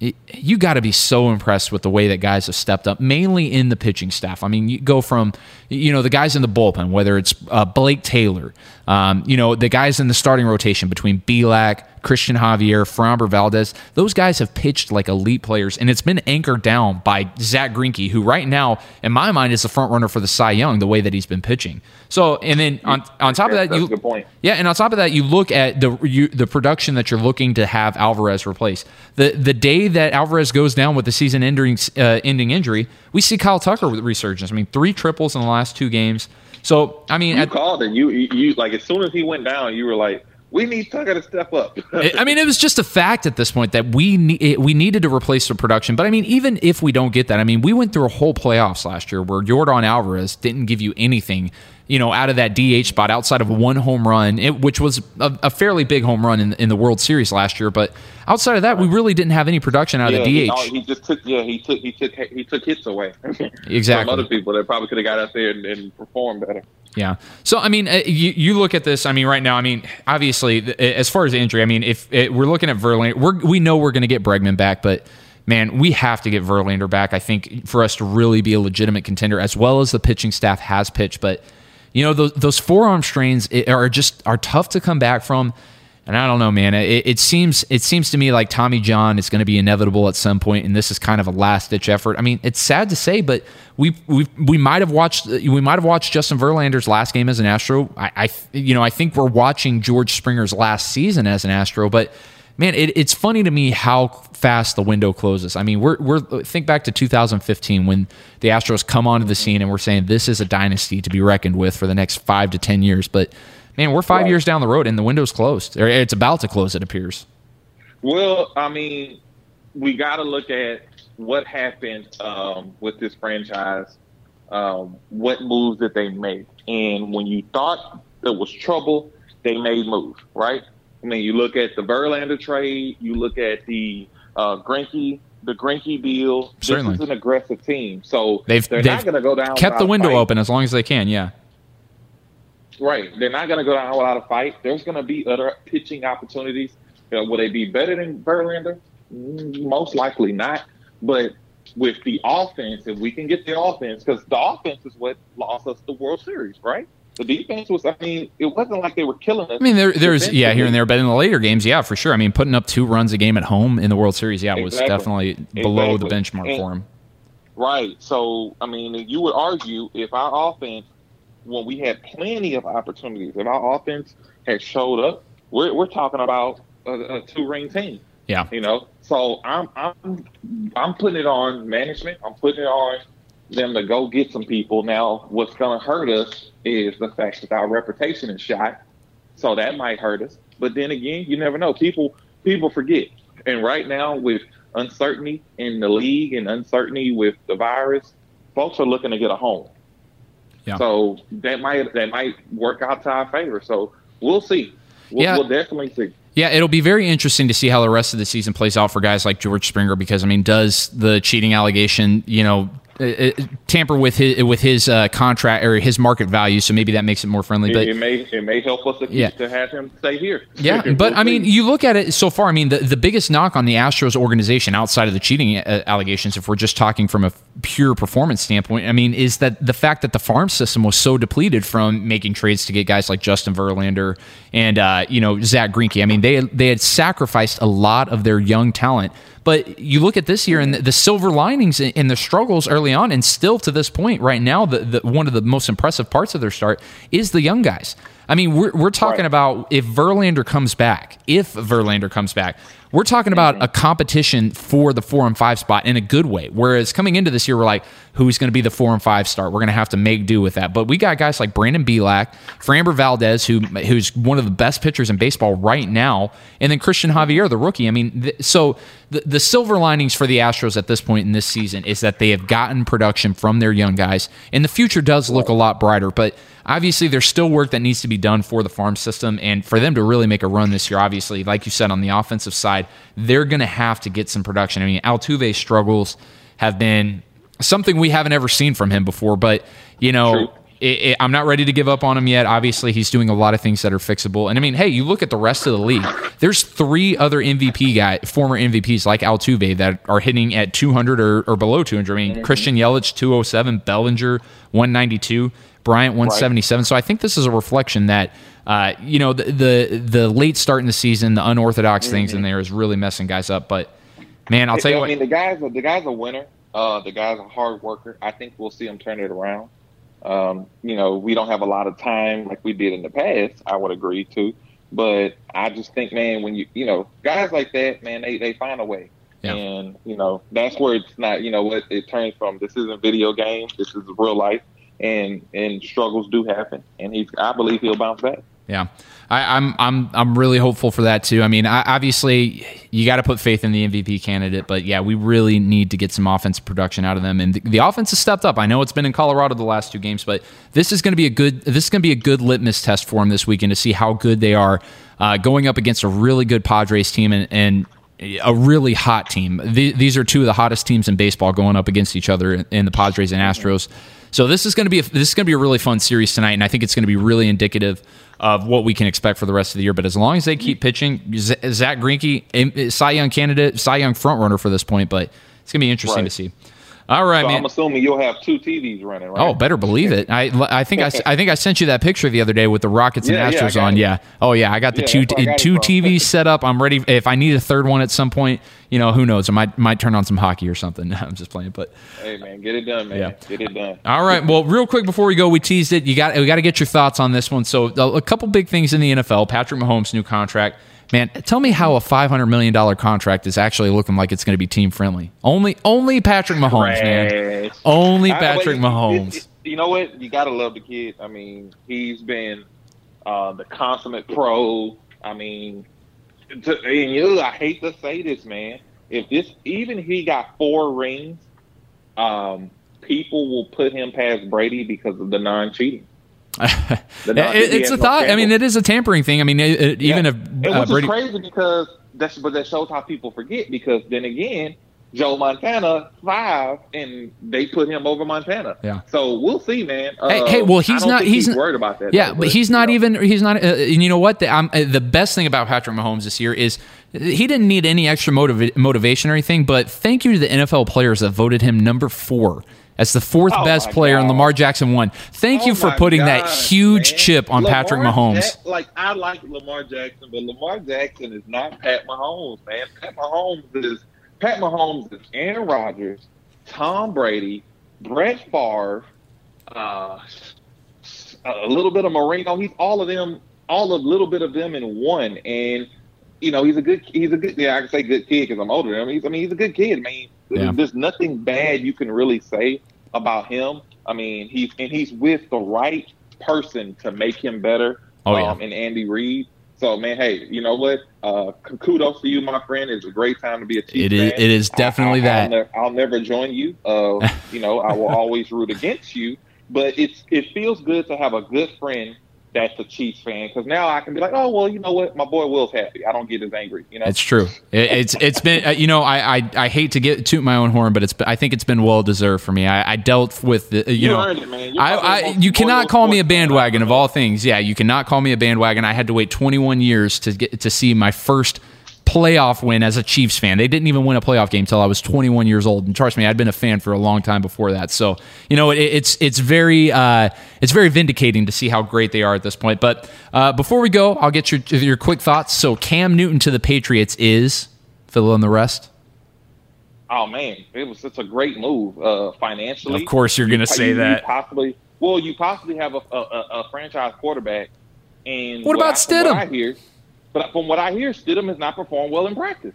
you got to be so impressed with the way that guys have stepped up, mainly in the pitching staff. I mean, you go from, you know, the guys in the bullpen, whether it's uh, Blake Taylor, um, you know, the guys in the starting rotation between Bielak, Cristian Javier, Framber Valdez. Those guys have pitched like elite players, and it's been anchored down by Zack Greinke, who right now, in my mind, is the front runner for the Cy Young. The way that he's been pitching. So, and then on on top of that, you a good point. yeah, and on top of that, you look at the you, the production that you're looking to have Alvarez replace. The the day that Alvarez goes down with the season ending uh, ending injury, we see Kyle Tucker with resurgence. I mean, three triples in the last two games. So, I mean, You at, called it. You, you you like as soon as he went down, you were like, "We need Tucker to step up." I mean, it was just a fact at this point that we ne- we needed to replace the production. But I mean, even if we don't get that, I mean, we went through a whole playoffs last year where Yordan Alvarez didn't give you anything, you know, out of that DH spot outside of one home run, it, which was a, a fairly big home run in, in the World Series last year. But outside of that, we really didn't have any production out yeah, of the DH. he just took. Yeah, he took. He took. He took hits away. Exactly. From other people that probably could have got out there and, and performed better. Yeah. So I mean, uh, you, you look at this. I mean, right now, I mean, obviously, as far as injury, I mean, if it, we're looking at Verlander, we're, we know we're going to get Bregman back, but man, we have to get Verlander back. I think for us to really be a legitimate contender, as well as the pitching staff has pitched, but you know, those those forearm strains are just are tough to come back from. And I don't know, man. It, it seems it seems to me like Tommy John is going to be inevitable at some point, and this is kind of a last ditch effort. I mean, it's sad to say, but we we we might have watched we might have watched Justin Verlander's last game as an Astro. I, I you know I think we're watching George Springer's last season as an Astro, but man, it, it's funny to me how fast the window closes. I mean, we're we're think back to 2015 when the Astros come onto the scene and we're saying this is a dynasty to be reckoned with for the next five to ten years, but. Man, we're five years down the road and the window's closed. Or it's about to close, it appears. Well, I mean, we got to look at what happened um, with this franchise. Um, what moves did they make? And when you thought there was trouble, they made moves, right? I mean, you look at the Verlander trade, you look at the uh, Greinke, the Greinke deal. Certainly. This is an aggressive team, so They've, they're they've not going to go down. kept the window open as long as they can, yeah. Right. They're not going to go down without a fight. There's going to be other pitching opportunities. You know, will they be better than Verlander? Mm, Most likely not. But with the offense, if we can get the offense, because the offense is what lost us the World Series, right? The defense was, I mean, it wasn't like they were killing us. I mean, there, there's, yeah, here and there, but in the later games, yeah, for sure. I mean, putting up two runs a game at home in the World Series, yeah, was Exactly. definitely below the benchmark And- for him. Right. So, I mean, you would argue if our offense, when we had plenty of opportunities, if our offense had showed up, we're, we're talking about a, a two ring team. Yeah. You know, so I'm I'm I'm putting it on management. I'm putting it on them to go get some people. Now, what's going to hurt us is the fact that our reputation is shot. So that might hurt us. But then again, you never know. People people forget. And right now, with uncertainty in the league and uncertainty with the virus, folks are looking to get a home. Yeah. So that might that might work out to our favor. So we'll see. We'll, Yeah. we'll definitely see. Yeah, it'll be very interesting to see how the rest of the season plays out for guys like George Springer because I mean, does the cheating allegation, you know, uh, uh, tamper with his with his uh, contract or his market value? So maybe that makes it more friendly. But it may it may help us to, Yeah. to have him stay here. Yeah, but I mean, you look at it so far. I mean, the, the biggest knock on the Astros organization outside of the cheating uh, allegations, if we're just talking from a pure performance standpoint, I mean, is that the fact that the farm system was so depleted from making trades to get guys like Justin Verlander and uh, you know Zack Greinke. I mean, they they had sacrificed a lot of their young talent. But you look at this year and the, silver linings and the struggles early on, and still to this point, right now, the, the one of the most impressive parts of their start is the young guys. I mean, we're, we're talking Right. about if Verlander comes back, if Verlander comes back, we're talking about mm-hmm. a competition for the four and five spot in a good way. Whereas coming into this year, we're like, who's going to be the four and five start? We're going to have to make do with that. But we got guys like Brandon Bielak, Framber Valdez, who who's one of the best pitchers in baseball right now, and then Cristian mm-hmm. Javier, the rookie. I mean, th- so the, the silver linings for the Astros at this point in this season is that they have gotten production from their young guys, and the future does look a lot brighter. But obviously, there's still work that needs to be done for the farm system, and for them to really make a run this year, obviously, like you said on the offensive side, they're going to have to get some production. I mean, Altuve's struggles have been something we haven't ever seen from him before, but you know. It, it, I'm not ready to give up on him yet. Obviously, he's doing a lot of things that are fixable. And I mean, hey, you look at the rest of the league. There's three other MVP guy, former MVPs like Altuve that are hitting at 200 or, or below 200. I mean, mm-hmm. Christian Yelich 207, Bellinger 192, Bryant 177. Right. So I think this is a reflection that. Uh, you know the, the, the late start in the season, the unorthodox mm-hmm. things in there is really messing guys up. But man, I'll tell you I mean, the guy's a, the guy's a winner. Uh, the guy's a hard worker. I think we'll see him turn it around. Um, you know, we don't have a lot of time like we did in the past. I would agree to, but I just think, man, when you you know guys like that, man, they they find a way. Yeah. And you know that's where it's not. You know what it turns from. This isn't video game. This is real life, and and struggles do happen. And he's. I believe he'll bounce back. Yeah. I, am I'm, I'm I'm really hopeful for that too. I mean, I, obviously you got to put faith in the MVP candidate, but yeah, we really need to get some offensive production out of them. And the, the offense has stepped up. I know it's been in Colorado the last two games, but this is going to be a good this is going to be a good litmus test for them this weekend to see how good they are uh, going up against a really good Padres team and, and a really hot team. These are two of the hottest teams in baseball going up against each other in the Padres and Astros. So this is going to be a, this is going to be a really fun series tonight, and I think it's going to be really indicative of what we can expect for the rest of the year. But as long as they keep mm-hmm. pitching, Zack Greinke, Cy Young candidate, Cy Young front runner for this point, but it's going to be interesting right. to see. All right, so man. I'm assuming you'll have two TVs running, right? Oh, better believe it. I I think I, I think I sent you that picture the other day with the Rockets yeah, and Astros yeah, on. It. Yeah. Oh yeah, I got the yeah, two two TVs set up. I'm ready. If I need a third one at some point, you know, who knows? I might might turn on some hockey or something. I'm just playing, but hey, man, get it done, man. Yeah. Get it done. All right. Well, real quick before we go, we teased it. You got we got to get your thoughts on this one. So a couple big things in the NFL. Patrick Mahomes' new contract. Man, tell me how a five hundred million dollar contract is actually looking like it's going to be team friendly. Only, only Patrick Mahomes, man. Only Patrick I, Mahomes. It, it, you know what? You gotta love the kid. I mean, he's been uh, the consummate pro. I mean, to, and you, I hate to say this, man. If this, even he got four rings, um, people will put him past Brady because of the non-cheating. it's a thought. I mean, it is a tampering thing. I mean, it, it, even yeah. if uh, it was crazy because that's but that shows how people forget. Because then again, Joe Montana five, and they put him over Montana. Yeah. So we'll see, man. Hey, uh, hey well, he's not. He's, he's, worried about that. Yeah, though, but, he's not know. even. He's not. Uh, and you know what? The, uh, the best thing about Patrick Mahomes this year is he didn't need any extra motiv- motivation or anything. But thank you to the NFL players that voted him number four as the fourth oh best player, God. and Lamar Jackson won. Thank oh you for putting God, that huge man. chip on Lamar Patrick Mahomes. Like I like Lamar Jackson, but Lamar Jackson is not Pat Mahomes, man. Pat Mahomes is Pat Mahomes is Aaron Rodgers, Tom Brady, Brett Favre, uh, a little bit of Marino. He's all of them, all a little bit of them in one, and you know he's a good, he's a good. Yeah, I can say good kid because I'm older than him. He's, I mean, he's a good kid. I mean yeah. There's nothing bad you can really say about him. I mean, he's and he's with the right person to make him better. Oh yeah. Um, and Andy Reid. So man, hey, you know what? Uh, kudos to you, my friend. It's a great time to be a Chiefs It is. Fan. It is definitely I, that. I'll, ne- I'll, never join you. Uh, you know, I will always root against you. But it's it feels good to have a good friend that's a Chiefs fan because now I can be like, oh well, you know what, my boy Will's happy. I don't get as angry. You know, it's true. It, it's it's been uh, you know I, I I hate to get toot my own horn, but it's I think it's been well deserved for me. I, I dealt with the you, you know it, I, I you cannot call me a bandwagon of all things. Yeah, you cannot call me a bandwagon. I had to wait 21 years to get to see my first playoff win as a Chiefs fan. They didn't even win a playoff game until I was 21 years old, and trust me, I'd been a fan for a long time before that. So you know, it, it's it's very uh, it's very vindicating to see how great they are at this point. But uh, before we go, I'll get your your quick thoughts. So Cam Newton to the Patriots is fill in the rest. Oh man, it was such a great move uh, financially. Of course, you're going to say you, that. You possibly, well, you possibly have a, a, a franchise quarterback. And what, what about I, Stidham? What I hear, but from what I hear, Stidham has not performed well in practice.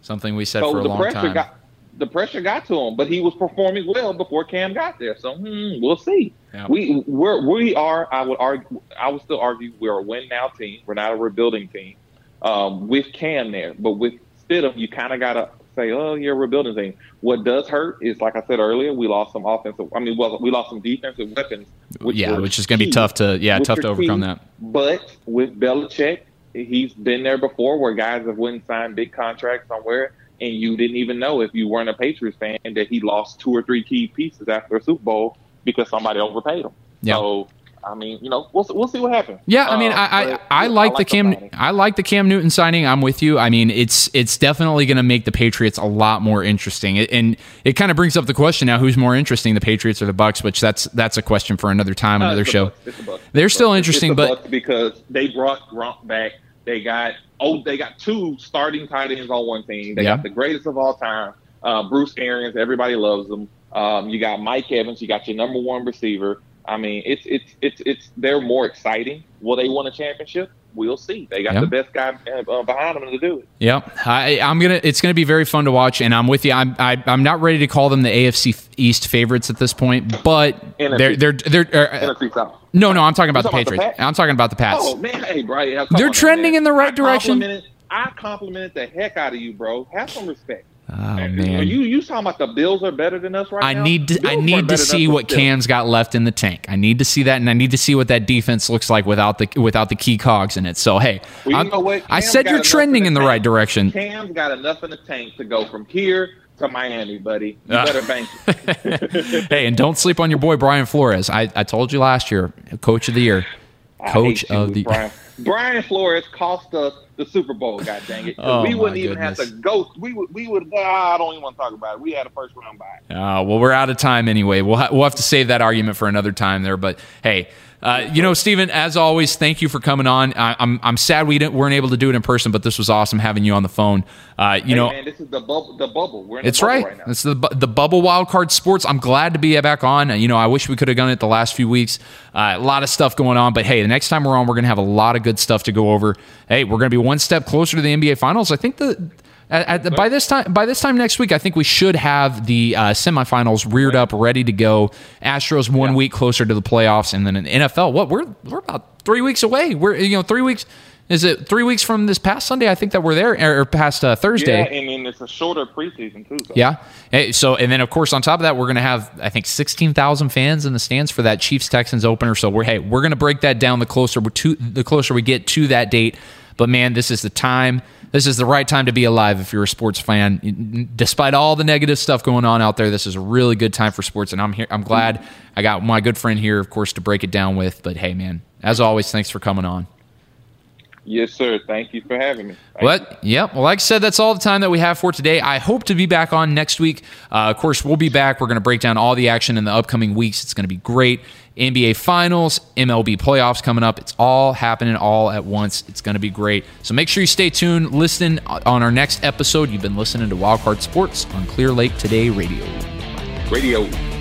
Something we said so for a the long pressure time. Got, the pressure got to him, but he was performing well before Cam got there. So hmm, we'll see. Yeah. We we're, we are. I would argue. I would still argue we're a win now team. We're not a rebuilding team. Um, with Cam there, but with Stidham, you kind of got to say, "Oh, you're a rebuilding team." What does hurt is, like I said earlier, we lost some offensive. I mean, well, we lost some defensive weapons. Which yeah, which is going to be tough to yeah tough to overcome key. that. But with Belichick he's been there before where guys have went and signed big contracts somewhere and you didn't even know if you weren't a Patriots fan that he lost two or three key pieces after a Super Bowl because somebody overpaid him. Yeah. So I mean, you know, we'll we'll see what happens. Yeah, I mean, Um, I, I, I yeah, like the Cam signing. I like the Cam Newton signing. I'm with you. I mean, it's it's definitely going to make the Patriots a lot more interesting. It, and it kind of brings up the question now: who's more interesting, the Patriots or the Bucks? Which that's that's a question for another time, Uh, another the show. The. They're It's still interesting, but because they brought Gronk back. They got oh, they got two starting tight ends on one team. They Yeah. got the greatest of all time, uh, Bruce Arians. Everybody loves him. Um, you got Mike Evans. You got your number one receiver. I mean, it's it's it's it's they're more exciting. Will they win a championship? We'll see. They got Yeah. the best guy uh, behind them to do it. Yep, I, I'm gonna. It's gonna be very fun to watch, and I'm with you. I'm I, I'm not ready to call them the AFC East favorites at this point, but they're they're they're. uh, no, no, I'm talking about the talking about the Patriots. I'm talking about the Pats. Oh man, hey, come They're trending in the right I direction. I complimented the heck out of you, bro. Have some respect. Oh Man, Are you you talking about the Bills are better than us right I now? need to, I need to see what still. Cam's got left in the tank. I need to see that, and I need to see what that defense looks like without the without the key cogs in it. So hey, Well, you I'm- know what? I said you're trending in the tank. right direction. Cam's got enough in the tank to go from here to Miami, buddy. You Ah. better bank it. hey, and don't sleep on your boy Brian Flores. I, I told you last year, Coach of the Year, Coach of the. Brian. Brian Flores cost us the Super Bowl. God dang it! Oh, we wouldn't even have to go. We would. We would. ah, I don't even want to talk about it. We had a first round bye. Uh, well, we're out of time anyway. We'll ha- we'll have to save that argument for another time there. But hey, uh, you know, Stephen, as always, thank you for coming on. I, I'm I'm sad we didn't, weren't able to do it in person, but this was awesome having you on the phone. Uh, you Hey, know, man, this is the bubble. The bubble. We're in It's the bubble right. right now. It's the bu- the bubble wild card sports. I'm glad to be back on. You know, I wish we could have done it the last few weeks. Uh, a lot of stuff going on, but hey, the next time we're on, we're gonna have a lot of good stuff to go over. Hey, we're gonna be one step closer to the NBA Finals. I think the. At, at by this time, by this time next week, I think we should have the uh, semifinals reared up, ready to go. Astros one Yeah. week closer to the playoffs, and then in NFL. What we're we're about three weeks away. We're you know three weeks. Is it three weeks from this past Sunday? I think that we're there, or, past uh, Thursday. Yeah, and then it's a shorter preseason too. So. Yeah. Hey, so and then of course on top of that we're going to have I think 16,000 fans in the stands for that Chiefs Texans opener. So we're hey, we're going to break that down the closer to the closer we get to that date. But man, this is the time. This is the right time to be alive if you're a sports fan. Despite all the negative stuff going on out there, this is a really good time for sports and I'm here I'm glad I got my good friend here of course to break it down with. But hey man, as always, thanks for coming on. Yes, sir. Thank you for having me. Thank. What? Yep. Well, like I said, that's all the time that we have for today. I hope to be back on next week. Uh, of course, we'll be back. We're going to break down all the action in the upcoming weeks. It's going to be great. NBA Finals, MLB playoffs coming up. It's all happening all at once. It's going to be great. So make sure you stay tuned. Listen on our next episode. You've been listening to Wildcard Sports on Clear Lake Today Radio. Radio.